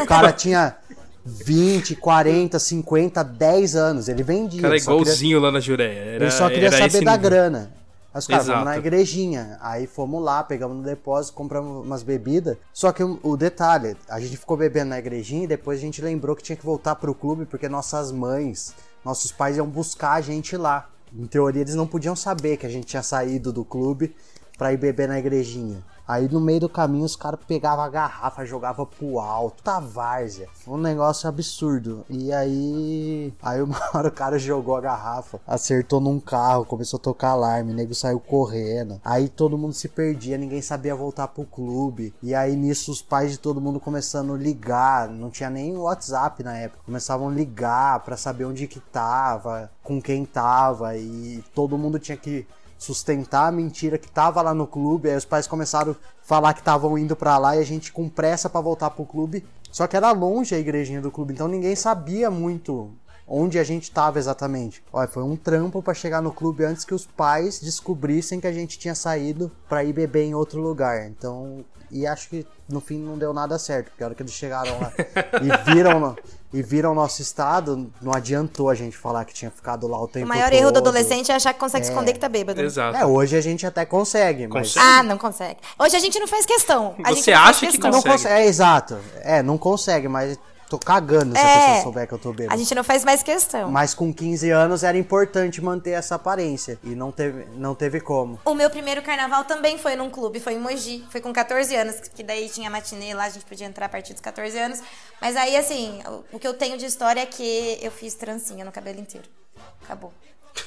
Speaker 4: o cara tinha 20, 40, 50, 10 anos. Ele vendia.
Speaker 1: Cara, é
Speaker 4: ele só queria-
Speaker 1: igualzinho lá na Jureia. Era,
Speaker 4: ele só queria saber da
Speaker 1: nível.
Speaker 4: grana. Aí os caras, vamos na igrejinha. Aí fomos lá, pegamos no depósito, compramos umas bebidas. Só que o, o detalhe, a gente ficou bebendo na igrejinha e depois a gente lembrou que tinha que voltar pro clube porque nossas mães, nossos pais iam buscar a gente lá. Em teoria, eles não podiam saber que a gente tinha saído do clube pra ir beber na igrejinha. Aí no meio do caminho os caras pegavam a garrafa, jogavam pro alto, tá várzea. Um negócio absurdo. E aí. Aí uma hora o cara jogou a garrafa, acertou num carro, começou a tocar alarme, o nego saiu correndo. Aí todo mundo se perdia, ninguém sabia voltar pro clube. E aí nisso os pais de todo mundo começando a ligar, não tinha nem WhatsApp na época. Começavam a ligar pra saber onde que tava, com quem tava. E todo mundo tinha que sustentar a mentira que tava lá no clube. Aí os pais começaram a falar que estavam indo pra lá e a gente com pressa pra voltar pro clube. Só que era longe a igrejinha do clube, então ninguém sabia muito onde a gente tava exatamente. Olha, foi um trampo pra chegar no clube antes que os pais descobrissem que a gente tinha saído pra ir beber em outro lugar. Então, e acho que no fim não deu nada certo, porque a hora que eles chegaram lá e viram e viram o nosso estado, não adiantou a gente falar que tinha ficado lá o tempo
Speaker 3: O maior
Speaker 4: todo.
Speaker 3: erro do adolescente é achar que consegue esconder que tá bêbado.
Speaker 1: Exato.
Speaker 4: É, hoje a gente até consegue, mas.
Speaker 1: Consegue?
Speaker 3: Ah, não consegue. Hoje a gente não faz questão. A
Speaker 1: Você acha que
Speaker 3: questão.
Speaker 4: Não
Speaker 1: consegue.
Speaker 4: consegue. É, exato. É, não consegue, mas tô cagando se a
Speaker 3: É.
Speaker 4: pessoa souber que eu tô bêbado.
Speaker 3: A gente não faz mais questão.
Speaker 4: Mas com 15 anos era importante manter essa aparência. E não teve, não teve como.
Speaker 3: O meu primeiro carnaval também foi num clube, foi em Mogi. Foi com 14 anos, que daí tinha matinê lá, a gente podia entrar a partir dos 14 anos. Mas aí, assim, o- o que eu tenho de história é que eu fiz trancinha no cabelo inteiro. Acabou.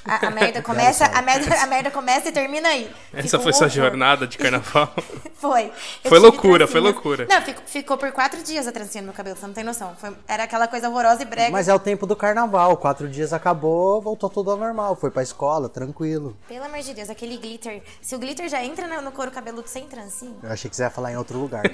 Speaker 3: A, a merda começa, a merda, a merda começa e termina aí.
Speaker 1: Essa foi sua jornada de carnaval.
Speaker 3: Foi. Eu
Speaker 1: Foi loucura, foi loucura.
Speaker 3: Não, ficou, ficou por quatro dias a trancinha no meu cabelo, você não tem noção. Foi- era aquela coisa horrorosa e brega.
Speaker 4: Mas é o tempo do carnaval. Quatro dias acabou, voltou tudo ao normal. Foi pra escola, tranquilo.
Speaker 3: Pelo amor de Deus, aquele glitter. Se o glitter já entra no, no couro cabeludo sem trancinha.
Speaker 4: Eu achei que você ia falar em outro lugar.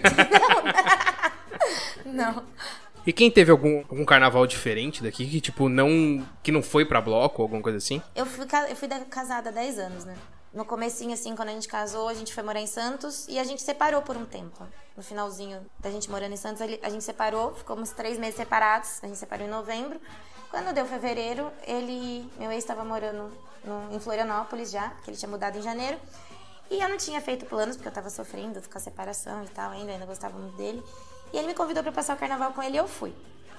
Speaker 3: Não.
Speaker 1: E quem teve algum, algum carnaval diferente daqui, que tipo, não. que não foi pra bloco ou alguma coisa assim?
Speaker 3: Eu fui, eu fui da- casada há 10 anos, né? No comecinho, assim, quando a gente casou, a gente foi morar em Santos e a gente separou por um tempo. No finalzinho da gente morando em Santos, a gente separou, ficamos três meses separados. A gente separou em novembro. Quando deu fevereiro, ele... Meu ex estava morando no- em Florianópolis já, que ele tinha mudado em janeiro. E eu não tinha feito planos, porque eu tava sofrendo com a separação e tal, ainda, ainda gostava muito dele. E ele me convidou pra passar o carnaval com ele e eu fui.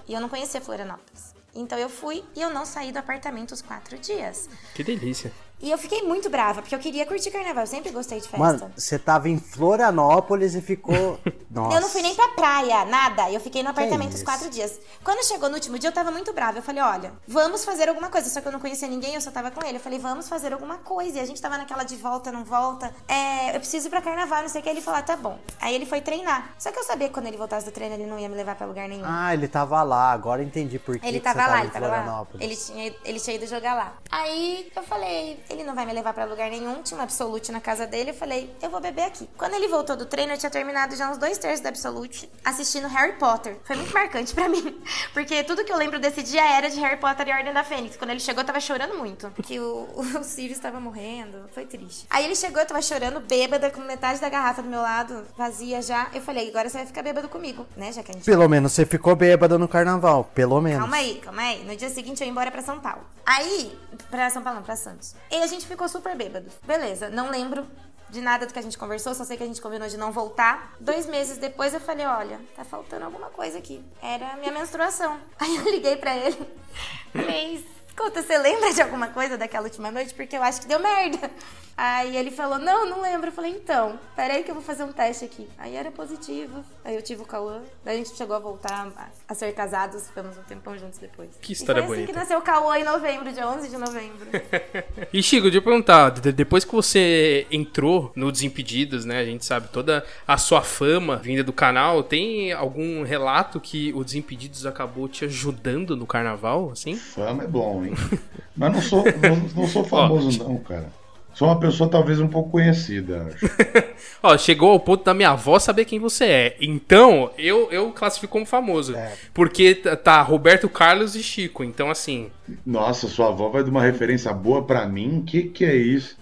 Speaker 3: E eu não conhecia Florianópolis. Então eu fui e eu não saí do apartamento os quatro dias.
Speaker 1: Que delícia.
Speaker 3: E eu fiquei muito brava, porque eu queria curtir carnaval. Eu sempre gostei de festa.
Speaker 4: Mano, você tava em Florianópolis e ficou. Nossa.
Speaker 3: Eu não fui nem pra praia, nada. Eu fiquei no apartamento os quatro dias. Quando chegou no último dia, eu tava muito brava. Eu falei, olha, vamos fazer alguma coisa. Só que eu não conhecia ninguém, eu só tava com ele. Eu falei, vamos fazer alguma coisa. E a gente tava naquela de volta, não volta. É, eu preciso ir pra carnaval, não sei o que. Ele falou, ah, tá bom. Aí ele foi treinar. Só que eu sabia que quando ele voltasse do treino, ele não ia me levar pra lugar nenhum.
Speaker 4: Ah, ele tava lá. Agora entendi por que
Speaker 3: Ele
Speaker 4: que
Speaker 3: tava
Speaker 4: você
Speaker 3: lá,
Speaker 4: tava
Speaker 3: ele
Speaker 4: em
Speaker 3: tava lá. Ele tinha, ele tinha ido jogar lá. Aí eu falei, ele não vai me levar pra lugar nenhum. Tinha um Absolute na casa dele. Eu falei, eu vou beber aqui. Quando ele voltou do treino, eu tinha terminado já uns dois terços da Absolute assistindo Harry Potter. Foi muito marcante pra mim. Porque tudo que eu lembro desse dia era de Harry Potter e Ordem da Fênix. Quando ele chegou, eu tava chorando muito. Porque o, o Sirius estava morrendo. Foi triste. Aí ele chegou, eu tava chorando, bêbada, com metade da garrafa do meu lado, vazia já. Eu falei, agora você vai ficar bêbado comigo, né? Já que a gente
Speaker 4: Pelo menos você ficou bêbado no carnaval. Pelo menos.
Speaker 3: Calma aí, calma aí. No dia seguinte eu ia embora pra São Paulo. Aí, pra São Paulo não, pra Santos. E a gente ficou super bêbado. Beleza, não lembro de nada do que a gente conversou, só sei que a gente combinou de não voltar. Dois meses depois eu falei, olha, tá faltando alguma coisa aqui. Era a minha menstruação. Aí eu liguei pra ele. Falei, escuta, você lembra de alguma coisa daquela última noite? Porque eu acho que deu merda. Aí ele falou, não, não lembro. Eu falei, então, peraí que eu vou fazer um teste aqui. Aí era positivo. Aí eu tive o Cauã. Daí a gente chegou a voltar a, ser casados. Ficamos um tempão juntos depois.
Speaker 1: Que história
Speaker 3: e foi assim
Speaker 1: bonita.
Speaker 3: que nasceu o Cauã em novembro, dia 11 de novembro.
Speaker 1: E Chico, deixa eu perguntar, de- depois que você entrou no Desimpedidos, né? A gente sabe toda a sua fama vinda do canal, tem algum relato que o Desimpedidos acabou te ajudando no carnaval, assim?
Speaker 5: Fama é bom, hein? Mas não sou, não, não sou famoso, não, cara. Sou uma pessoa talvez um pouco conhecida, acho.
Speaker 1: Ó, chegou ao ponto da minha avó saber quem você é. Então, eu, eu classifico como famoso.
Speaker 4: É.
Speaker 1: Porque tá- Roberto Carlos e Chico. Então, assim.
Speaker 5: Nossa, sua avó vai dar uma referência boa pra mim? Que que é isso?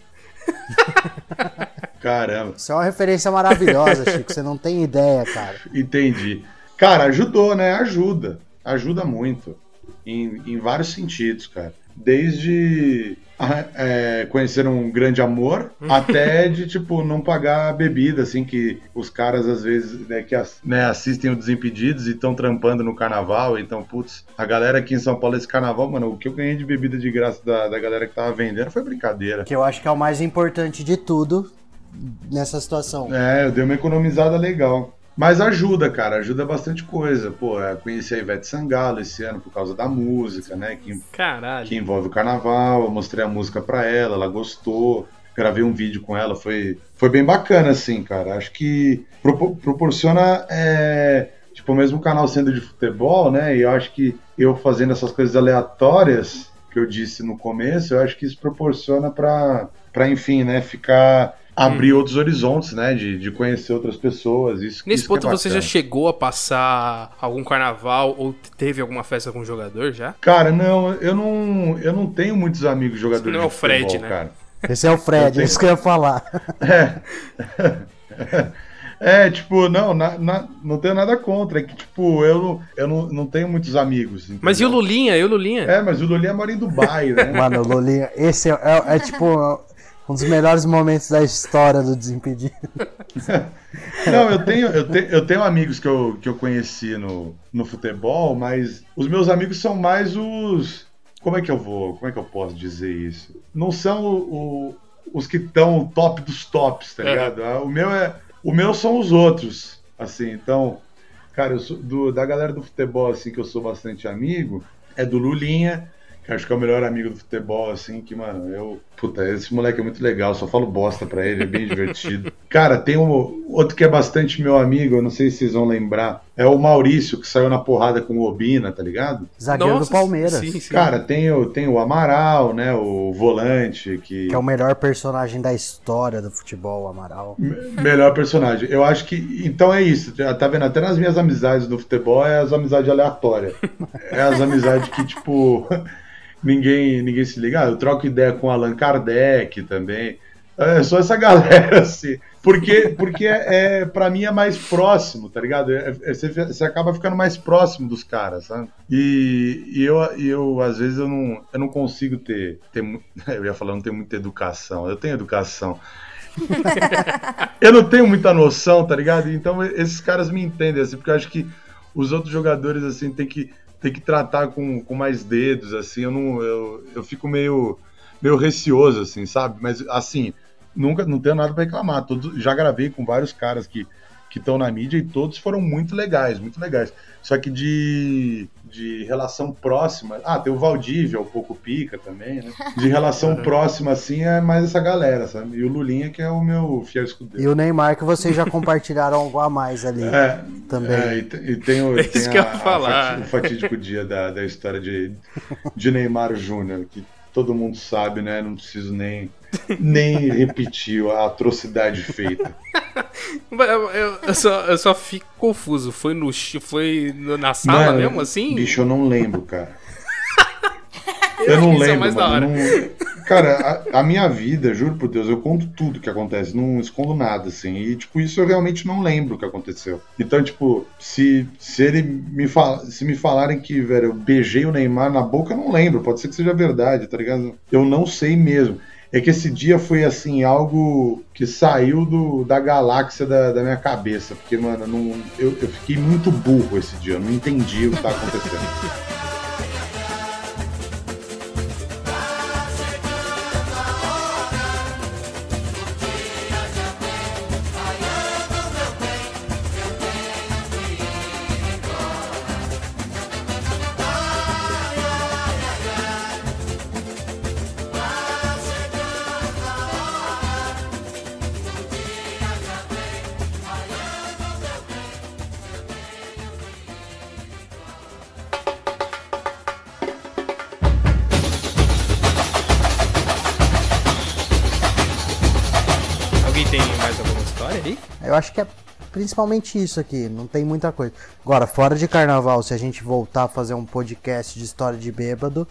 Speaker 5: Caramba,
Speaker 4: Isso é uma referência maravilhosa, Chico. Você não tem ideia, cara.
Speaker 5: entendi. Cara, ajudou, né? Ajuda. Ajuda muito. Em, em vários sentidos, cara. Desde ah, é, conhecer um grande amor, até de, tipo, não pagar bebida, assim, que os caras, às vezes, né, que né, assistem o Desimpedidos e estão trampando no carnaval, então, putz, a galera aqui em São Paulo, esse carnaval, mano, o que eu ganhei de bebida de graça da, da galera que tava vendendo foi brincadeira.
Speaker 4: Que eu acho que é o mais importante de tudo nessa situação.
Speaker 5: É, eu dei uma economizada legal. Mas ajuda, cara, ajuda bastante coisa. Pô, é, conheci a Ivete Sangalo esse ano por causa da música, né? Que,
Speaker 1: Caralho.
Speaker 5: que envolve o carnaval. Eu mostrei a música pra ela, ela gostou. Gravei um vídeo com ela, foi, foi bem bacana, assim, cara. Acho que propo- proporciona. é, tipo, mesmo o canal sendo de futebol, né? E eu acho que eu fazendo essas coisas aleatórias que eu disse no começo, eu acho que isso proporciona pra, pra enfim, né? Ficar. Abrir outros horizontes, né? De, de conhecer outras pessoas. Isso,
Speaker 1: Nesse
Speaker 5: isso que é
Speaker 1: ponto, você já chegou a passar algum carnaval ou teve alguma festa com um jogador já?
Speaker 5: Cara, não, eu não, eu não tenho muitos amigos jogadores
Speaker 1: Não é o
Speaker 5: de futebol,
Speaker 1: Fred, né?
Speaker 5: cara.
Speaker 4: Esse é o Fred, é isso que eu ia falar.
Speaker 5: É, tipo, não, na- na- não tenho nada contra. É que, tipo, eu, não- eu não, não tenho muitos amigos. entendeu?
Speaker 1: Mas e o Lulinha? E o Lulinha?
Speaker 5: É, mas o Lulinha mora em Dubai, né?
Speaker 4: Mano, o Lulinha, esse é, é- é tipo. Um dos melhores momentos da história do Desimpedido.
Speaker 5: Não, eu tenho, eu tenho, eu tenho amigos que eu, que eu conheci no, no futebol, mas os meus amigos são mais os. Como é que eu vou. Como é que eu posso dizer isso? Não são o, o- os que estão top dos tops, tá
Speaker 1: É.
Speaker 5: ligado? Ah, O meu é. O meu são os outros. Assim, então. Cara, eu sou do- da galera do futebol, assim, que eu sou bastante amigo, é do Lulinha, que acho que é o melhor amigo do futebol, assim, que, mano, eu. Puta, esse moleque é muito legal, só falo bosta pra ele, é bem divertido. Cara, tem um outro que é bastante meu amigo, eu não sei se vocês vão lembrar, é o Maurício, que saiu na porrada com o Obina, tá ligado?
Speaker 4: Zagueiro
Speaker 1: Nossa,
Speaker 4: do Palmeiras.
Speaker 1: Sim, sim.
Speaker 5: Cara, tem o, tem o Amaral, né, o volante, que.
Speaker 4: Que é o melhor personagem da história do futebol, o Amaral.
Speaker 5: Me- Melhor personagem. Eu acho que. Então é isso. Tá vendo? Até nas minhas amizades do futebol é as amizades aleatórias. É as amizades que, tipo, ninguém, ninguém se liga. Ah, eu troco ideia com Allan Kardec também. É só essa galera, assim. Porque, porque é, é, pra mim é mais próximo, tá ligado? É- é- você, você acaba ficando mais próximo dos caras, sabe? E, e eu, eu, às vezes, eu não, eu não consigo ter, ter. Eu ia falar, não tenho muita educação. Eu tenho educação. eu não tenho muita noção, tá ligado? Então esses caras me entendem, assim, porque eu acho que os outros jogadores, assim, tem que, tem que tratar com, com mais dedos, assim, eu não. Eu, eu fico meio, meio receoso, assim, sabe? Mas assim, nunca não tenho nada pra reclamar. Todos, já gravei com vários caras que estão na mídia e todos foram muito legais, muito legais. Só que de, de relação próxima. Ah, tem o Valdívia, o Pouco Pica também, né? De relação próxima, assim, é mais essa galera, sabe? E o Lulinha, que é o meu fiel escudeiro.
Speaker 4: E o Neymar, que vocês já compartilharam algo a mais ali.
Speaker 5: É,
Speaker 4: Também.
Speaker 5: é, e, te- e tem, o,
Speaker 1: É
Speaker 5: tem
Speaker 1: isso que eu
Speaker 5: a- a
Speaker 1: falar.
Speaker 5: fati- o fatídico dia da, da história de, de Neymar Júnior, que todo mundo sabe, né? Não preciso nem, nem repetir a atrocidade feita.
Speaker 1: Eu, eu- só, eu só fico confuso. Foi no foi na sala
Speaker 5: Mano,
Speaker 1: mesmo, assim?
Speaker 5: Bicho, eu não lembro, cara. Eu não
Speaker 1: é
Speaker 5: lembro,
Speaker 1: mais da
Speaker 5: mano. não- Cara, a, a minha vida, juro por Deus, eu conto tudo que acontece, não escondo nada, assim. E, tipo, isso eu realmente não lembro o que aconteceu. Então, tipo, se, se ele me fala, se me falarem que, velho, eu beijei o Neymar na boca, eu não lembro. Pode ser que seja verdade, tá ligado? Eu não sei mesmo. É que esse dia foi, assim, algo que saiu do, da galáxia da, da minha cabeça. Porque, mano, não, eu, eu fiquei muito burro esse dia. Eu não entendi o que tá acontecendo.
Speaker 4: Principalmente isso aqui, não tem muita coisa. Agora, fora de carnaval, se a gente voltar a fazer um podcast de história de bêbado,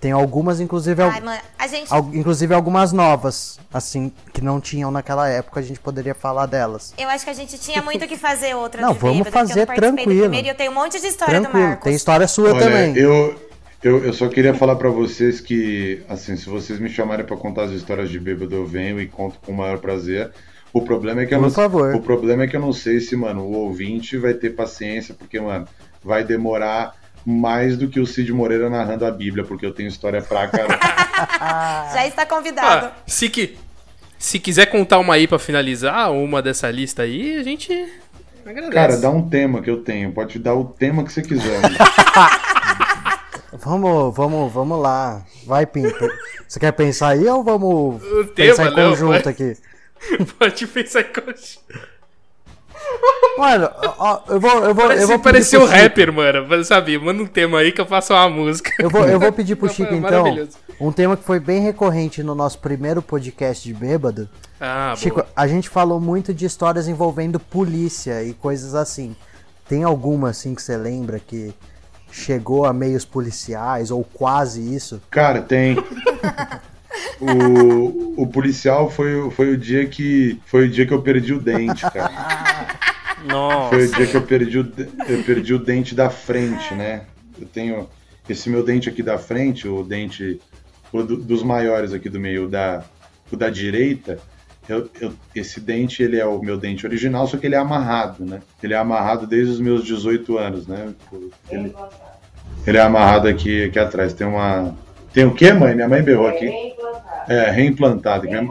Speaker 4: tem algumas, inclusive, al-
Speaker 3: Ai, mano, a gente.
Speaker 4: al- inclusive algumas novas, assim, que não tinham naquela época, a gente poderia falar delas.
Speaker 3: Eu acho que a gente tinha muito que fazer outra
Speaker 4: Não,
Speaker 3: de
Speaker 4: vamos
Speaker 3: bêbado, eu
Speaker 4: fazer
Speaker 3: do
Speaker 4: tranquilo.
Speaker 3: primeiro eu tenho um monte de história do
Speaker 4: Tranquilo,
Speaker 3: Marcos.
Speaker 4: tem história sua
Speaker 5: Olha,
Speaker 4: também.
Speaker 5: Eu, eu, eu só queria falar pra vocês que, assim, se vocês me chamarem pra contar as histórias de bêbado, eu venho e conto com o maior prazer. O problema é que eu
Speaker 4: Por
Speaker 5: não,
Speaker 4: favor.
Speaker 5: o problema é que eu não sei se, mano, o ouvinte vai ter paciência, porque, mano, vai demorar mais do que o Cid Moreira narrando a Bíblia, porque eu tenho história pra caramba.
Speaker 3: Já está convidado.
Speaker 1: Ah, se, que, se quiser contar uma aí pra finalizar, uma dessa lista aí, a gente agradece.
Speaker 5: Cara, dá um tema que eu tenho. Pode dar o tema que você quiser.
Speaker 4: Vamos, vamos, vamos lá. Vai, Pinto. Você quer pensar aí ou vamos
Speaker 1: O
Speaker 4: pensar
Speaker 1: tema,
Speaker 4: em
Speaker 1: não,
Speaker 4: conjunto
Speaker 1: vai.
Speaker 4: aqui?
Speaker 1: Pode pensar em coisa.
Speaker 4: Mano, ó, eu vou, eu vou, eu vou
Speaker 1: parecer um rapper, mano. Sabe, manda um tema aí que eu faço uma música.
Speaker 4: Eu vou, eu vou pedir pro Chico, então,
Speaker 1: maravilhoso.
Speaker 4: um tema que foi bem recorrente no nosso primeiro podcast de bêbado.
Speaker 1: Ah,
Speaker 4: Chico,
Speaker 1: boa.
Speaker 4: a gente falou muito de histórias envolvendo polícia e coisas assim. Tem alguma, assim, que você lembra que chegou a meios policiais ou quase isso?
Speaker 5: Cara, tem. O, o policial foi, o- foi o dia que foi o dia que eu perdi o dente, cara.
Speaker 2: Nossa.
Speaker 5: Foi o dia que eu perdi o, eu perdi o dente da frente, né? Eu tenho esse meu dente aqui da frente, o dente o do- dos maiores aqui do meio, o da o da direita, eu, eu, esse dente, ele é o meu dente original, só que ele é amarrado, né? Ele é amarrado desde os meus 18 anos, né? Ele, ele é amarrado aqui, aqui atrás. Tem uma... Tem o quê, mãe? Minha mãe berrou aqui. É, reimplantado. Minha...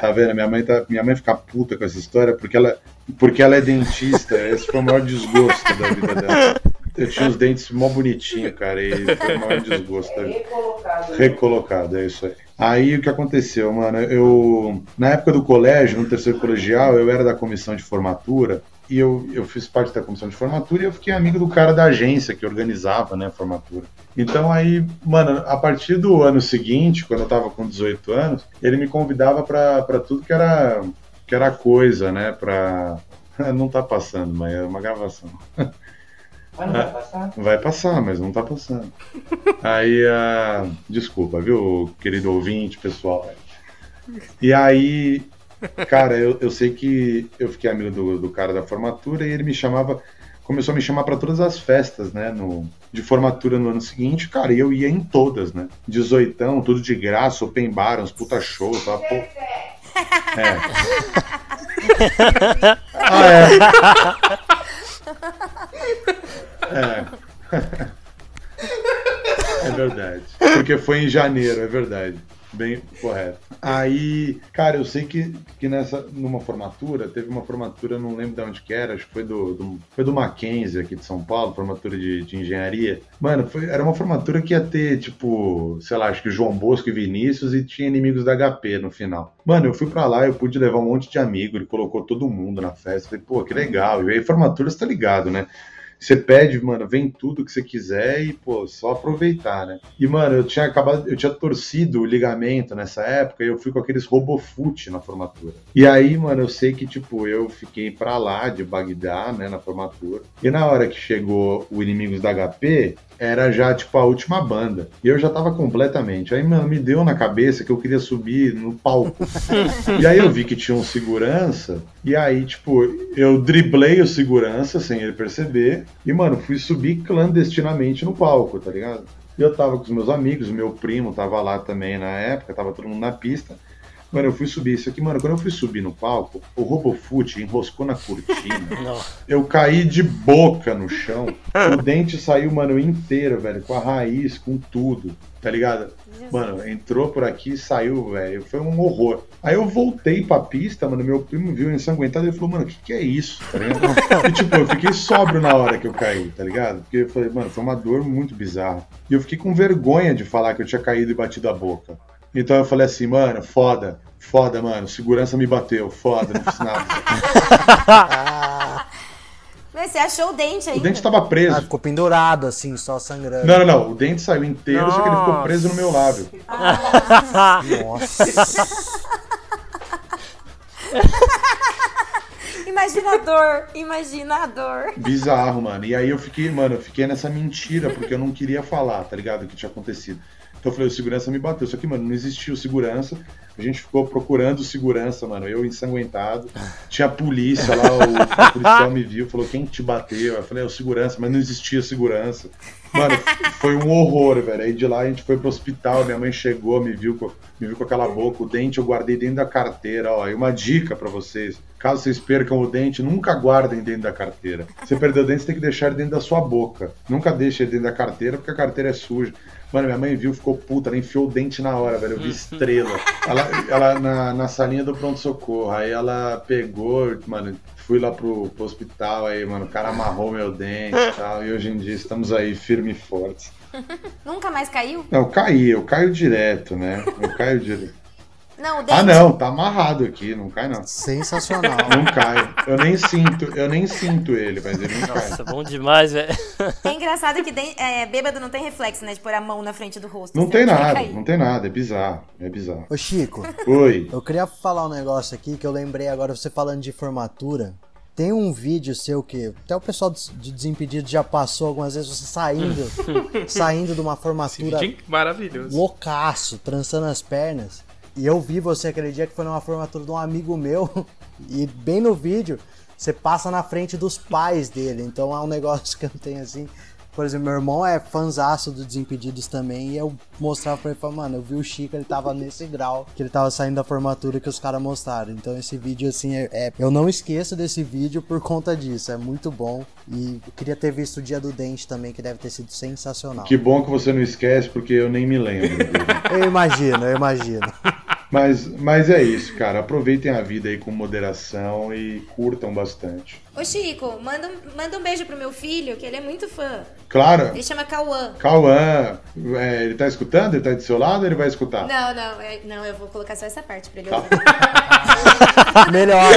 Speaker 5: Tá vendo? Minha mãe, tá... Minha mãe fica puta com essa história porque ela, porque ela é dentista. Esse foi o maior desgosto da vida dela. Eu tinha os dentes mó bonitinhos, cara, e foi o maior desgosto. Recolocado. Recolocado, é isso aí. Aí o que aconteceu, mano? Eu, na época do colégio, no terceiro colegial, eu era da comissão de formatura e eu, eu fiz parte da comissão de formatura e eu fiquei amigo do cara da agência que organizava, né, a formatura. Então aí, mano, a partir do ano seguinte, quando eu tava com 18 anos, ele me convidava para tudo que era que era coisa, né, pra... Não tá passando, mas é uma gravação.
Speaker 6: Mas não vai passar?
Speaker 5: Vai passar, mas não tá passando. Aí, uh, desculpa, viu, querido ouvinte, pessoal. E aí, cara, eu, eu sei que eu fiquei amigo do, do cara da formatura e ele me chamava, começou a me chamar para todas as festas, né, no, de formatura no ano seguinte, cara, e eu ia em todas, né? Dezoitão, tudo de graça, open bar, uns puta shows, tá? Pô... É. ah, é. É. É verdade. Porque foi em janeiro, é verdade. Bem correto. Aí, cara, eu sei que, que nessa, numa formatura, teve uma formatura, não lembro de onde que era, acho que foi do, do foi do Mackenzie aqui de São Paulo, formatura de, de engenharia. Mano, foi, era uma formatura que ia ter, tipo, sei lá, acho que João Bosco e Vinícius e tinha inimigos da HP no final. Mano, eu fui pra lá, eu pude levar um monte de amigo, ele colocou todo mundo na festa. Falei, pô, que legal. E aí, formatura, você tá ligado, né? Você pede, mano, vem tudo que você quiser e, pô, só aproveitar, né? E, mano, eu tinha acabado, eu tinha torcido o ligamento nessa época e eu fui com aqueles robofute na formatura. E aí, mano, eu sei que, tipo, eu fiquei pra lá de Bagdá, né, na formatura. E na hora que chegou o Inimigos da HP, era já, tipo, a última banda. E eu já tava completamente. Aí, mano, me deu na cabeça que eu queria subir no palco. e aí eu vi que tinha um segurança. E aí, tipo, eu driblei o segurança sem ele perceber. E, mano, fui subir clandestinamente no palco, tá ligado? E eu tava com os meus amigos, meu primo tava lá também na época, tava todo mundo na pista. Mano, eu fui subir isso aqui, mano. Quando eu fui subir no palco, o Robofoot enroscou na cortina. eu caí de boca no chão. O dente saiu, mano, inteiro, velho. Com a raiz, com tudo. Tá ligado? Mano, entrou por aqui e saiu, velho. Foi um horror. Aí eu voltei pra pista, mano. Meu primo viu ensanguentado e falou, mano, o que, que é isso? Tá ligado? E tipo, eu fiquei sóbrio na hora que eu caí, tá ligado? Porque eu falei, mano, foi uma dor muito bizarra. E eu fiquei com vergonha de falar que eu tinha caído e batido a boca. Então eu falei assim, mano, foda, foda, mano, segurança me bateu, foda, não fiz nada.
Speaker 3: Mas você achou o dente aí?
Speaker 5: O dente tava preso.
Speaker 4: Ah, ficou pendurado assim, só sangrando.
Speaker 5: Não, não, não. O dente saiu inteiro, Nossa. só que ele ficou preso no meu lábio.
Speaker 4: Ah. Nossa.
Speaker 3: Imaginador, imaginador.
Speaker 5: Bizarro, mano. E aí eu fiquei, mano, eu fiquei nessa mentira, porque eu não queria falar, tá ligado? O que tinha acontecido. Então eu falei, o segurança me bateu. Só que, mano, não existiu segurança. A gente ficou procurando segurança, mano. Eu ensanguentado. Tinha polícia lá, o, o policial me viu, falou, quem te bateu? Eu falei, é o segurança, mas não existia segurança. Mano, foi um horror, velho. Aí de lá a gente foi pro hospital, minha mãe chegou, me viu com, me viu com aquela boca, o dente eu guardei dentro da carteira, ó. E uma dica para vocês. Caso vocês percam o dente, nunca guardem dentro da carteira. Você perdeu o dente, você tem que deixar dentro da sua boca. Nunca deixe dentro da carteira, porque a carteira é suja. Mano, minha mãe viu, ficou puta, ela enfiou o dente na hora, velho. Eu vi estrela. Ela, ela na, na salinha do pronto-socorro. Aí ela pegou, mano, fui lá pro, pro, hospital, aí, mano, o cara amarrou meu dente e tal. E hoje em dia estamos aí firme e fortes.
Speaker 3: Nunca mais caiu?
Speaker 5: Não, eu caí, eu caio direto, né? Eu caio direto.
Speaker 3: Não.
Speaker 5: Ah, não, tá amarrado aqui, não cai não.
Speaker 4: Sensacional.
Speaker 5: Não cai. Eu nem sinto, eu nem sinto ele, mas ele não
Speaker 2: Nossa,
Speaker 5: cai.
Speaker 2: Nossa, bom demais, velho.
Speaker 3: É engraçado que den- é, bêbado não tem reflexo, né? De pôr a mão na frente do rosto.
Speaker 5: Não
Speaker 3: senão
Speaker 5: tem nada, não tem nada, é bizarro, é bizarro.
Speaker 4: Ô Chico,
Speaker 5: Oi.
Speaker 4: eu queria falar um negócio aqui que eu lembrei agora, você falando de formatura. Tem um vídeo seu que até o pessoal de Desimpedido já passou algumas vezes, você saindo, saindo de uma formatura
Speaker 1: Sim, maravilhoso.
Speaker 4: loucaço, trançando as pernas. E eu vi você aquele dia que foi numa formatura de um amigo meu. E bem no vídeo, você passa na frente dos pais dele. Então é um negócio que eu tenho assim. Por exemplo, meu irmão é fanzaço do Desimpedidos também, e eu mostrava pra ele, falava, mano, eu vi o Chico, ele tava nesse grau, que ele tava saindo da formatura que os caras mostraram. Então esse vídeo, assim, é, é- eu não esqueço desse vídeo por conta disso, é muito bom. E queria ter visto o Dia do Dente também, que deve ter sido sensacional.
Speaker 5: Que bom que você não esquece, porque eu nem me lembro.
Speaker 4: Eu imagino, eu imagino.
Speaker 5: Mas, mas é isso, cara. Aproveitem a vida aí com moderação e curtam bastante.
Speaker 3: Ô, Chico, manda um, manda um beijo pro meu filho, que ele é muito fã.
Speaker 5: Claro,
Speaker 3: Ele chama Cauã.
Speaker 5: Cauã, é, ele tá escutando? Ele tá do seu lado ou ele vai escutar?
Speaker 3: Não, não, é- não, eu vou colocar só essa parte pra ele
Speaker 5: Tá.
Speaker 3: ouvir.
Speaker 4: Melhor.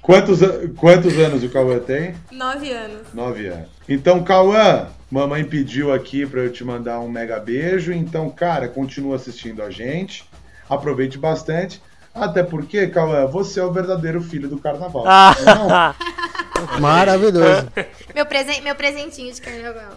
Speaker 5: Quantos, quantos anos o Cauã tem?
Speaker 3: Nove anos.
Speaker 5: Nove anos. Então, Cauã, mamãe pediu aqui pra eu te mandar um mega beijo. Então, cara, continua assistindo a gente. Aproveite bastante. Até porque, Cauã, você é o verdadeiro filho do carnaval. Não,
Speaker 4: Maravilhoso.
Speaker 3: Meu, presen meu presentinho de carnaval.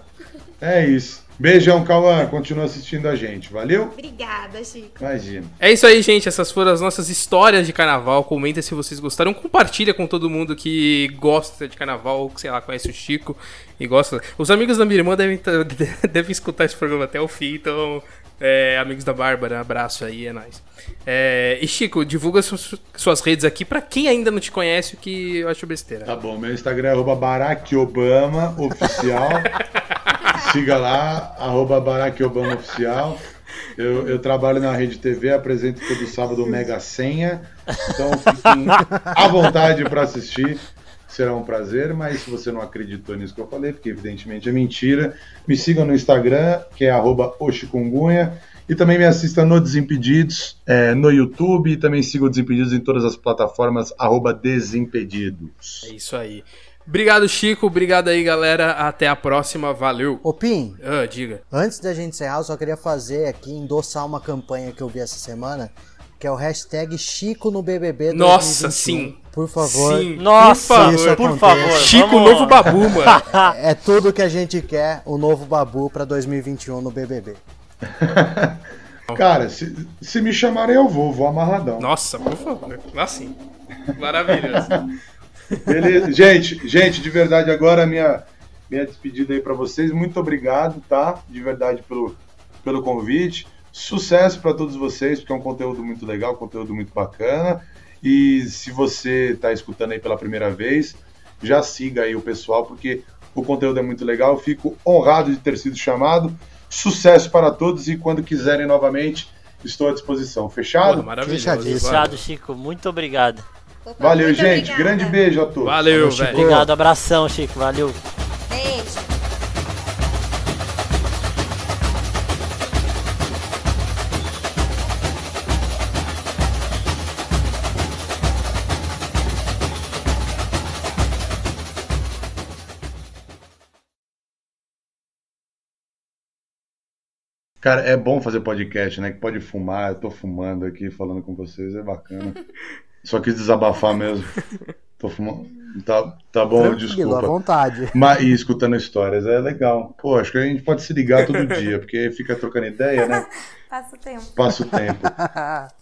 Speaker 5: é isso. Beijão, Cauã. Continua assistindo a gente. Valeu?
Speaker 3: Obrigada, Chico.
Speaker 5: Imagina.
Speaker 1: É isso aí, gente. Essas foram as nossas histórias de carnaval. Comenta se vocês gostaram. Compartilha com todo mundo que gosta de carnaval, que sei lá, conhece o Chico e gosta. Os amigos da minha irmã devem, tá- devem escutar esse programa até o fim, então. é, amigos da Bárbara, abraço aí, é nóis. É, e Chico, divulga suas, suas redes aqui pra quem ainda não te conhece, o que eu acho besteira.
Speaker 5: Tá bom, meu Instagram é arroba Barack Obama Oficial. Siga lá, arroba Barack Obama Oficial. Eu, eu trabalho na Rede TV, apresento todo sábado o Mega Senha. Então fiquem à vontade para assistir. Será um prazer, mas se você não acreditou nisso que eu falei, porque evidentemente é mentira, me siga no Instagram, que é arroba Oxikungunha. E também me assista no Desimpedidos, é, no YouTube, e também siga o Desimpedidos em todas as plataformas, arroba Desimpedidos.
Speaker 1: É isso aí. Obrigado, Chico. Obrigado aí, galera. Até a próxima. Valeu.
Speaker 4: Ô, Pim,
Speaker 1: Ah, diga.
Speaker 4: Antes da gente encerrar, eu só queria fazer aqui, endossar uma campanha que eu vi essa semana, que é o hashtag Chico no BBB
Speaker 1: Nossa,
Speaker 4: 2021.
Speaker 1: sim.
Speaker 4: Por favor.
Speaker 1: Sim.
Speaker 2: Nossa,
Speaker 1: por
Speaker 2: por favor.
Speaker 1: Chico,
Speaker 2: vamos-
Speaker 1: novo babu, mano.
Speaker 4: É tudo que a gente quer, o novo Babu pra 2021 no BBB.
Speaker 5: Cara, se, se me chamarem eu vou, vou amarradão.
Speaker 1: Nossa, por favor. Assim. Maravilhoso.
Speaker 5: Beleza. gente, gente, de verdade, agora a minha, minha despedida aí pra vocês. Muito obrigado, tá? De verdade pelo, pelo convite. Sucesso pra todos vocês, porque é um conteúdo muito legal, um conteúdo muito bacana. E se você tá escutando aí pela primeira vez, já siga aí o pessoal, porque o conteúdo é muito legal. Fico honrado de ter sido chamado. Sucesso para todos e quando quiserem novamente, estou à disposição. Fechado?
Speaker 1: Porra, maravilhoso.
Speaker 2: Fechado, Chico. Muito obrigado.
Speaker 3: Opa,
Speaker 5: Valeu,
Speaker 3: muito
Speaker 5: gente.
Speaker 3: obrigada.
Speaker 5: Grande beijo a todos.
Speaker 1: Valeu,
Speaker 4: Chico.
Speaker 1: velho.
Speaker 2: Obrigado, abração, Chico. Valeu.
Speaker 3: Beijo.
Speaker 5: Cara, é bom fazer podcast, né? Que pode fumar. Eu tô fumando aqui, falando com vocês, é bacana. Só quis desabafar mesmo. Tô fumando. Tá, tá bom,
Speaker 4: Tranquilo, à
Speaker 5: desculpa.
Speaker 4: vontade.
Speaker 5: Mas, e escutando histórias é legal. Pô, acho que a gente pode se ligar todo dia, porque fica trocando ideia, né?
Speaker 3: Passa o tempo.
Speaker 5: Passa o tempo.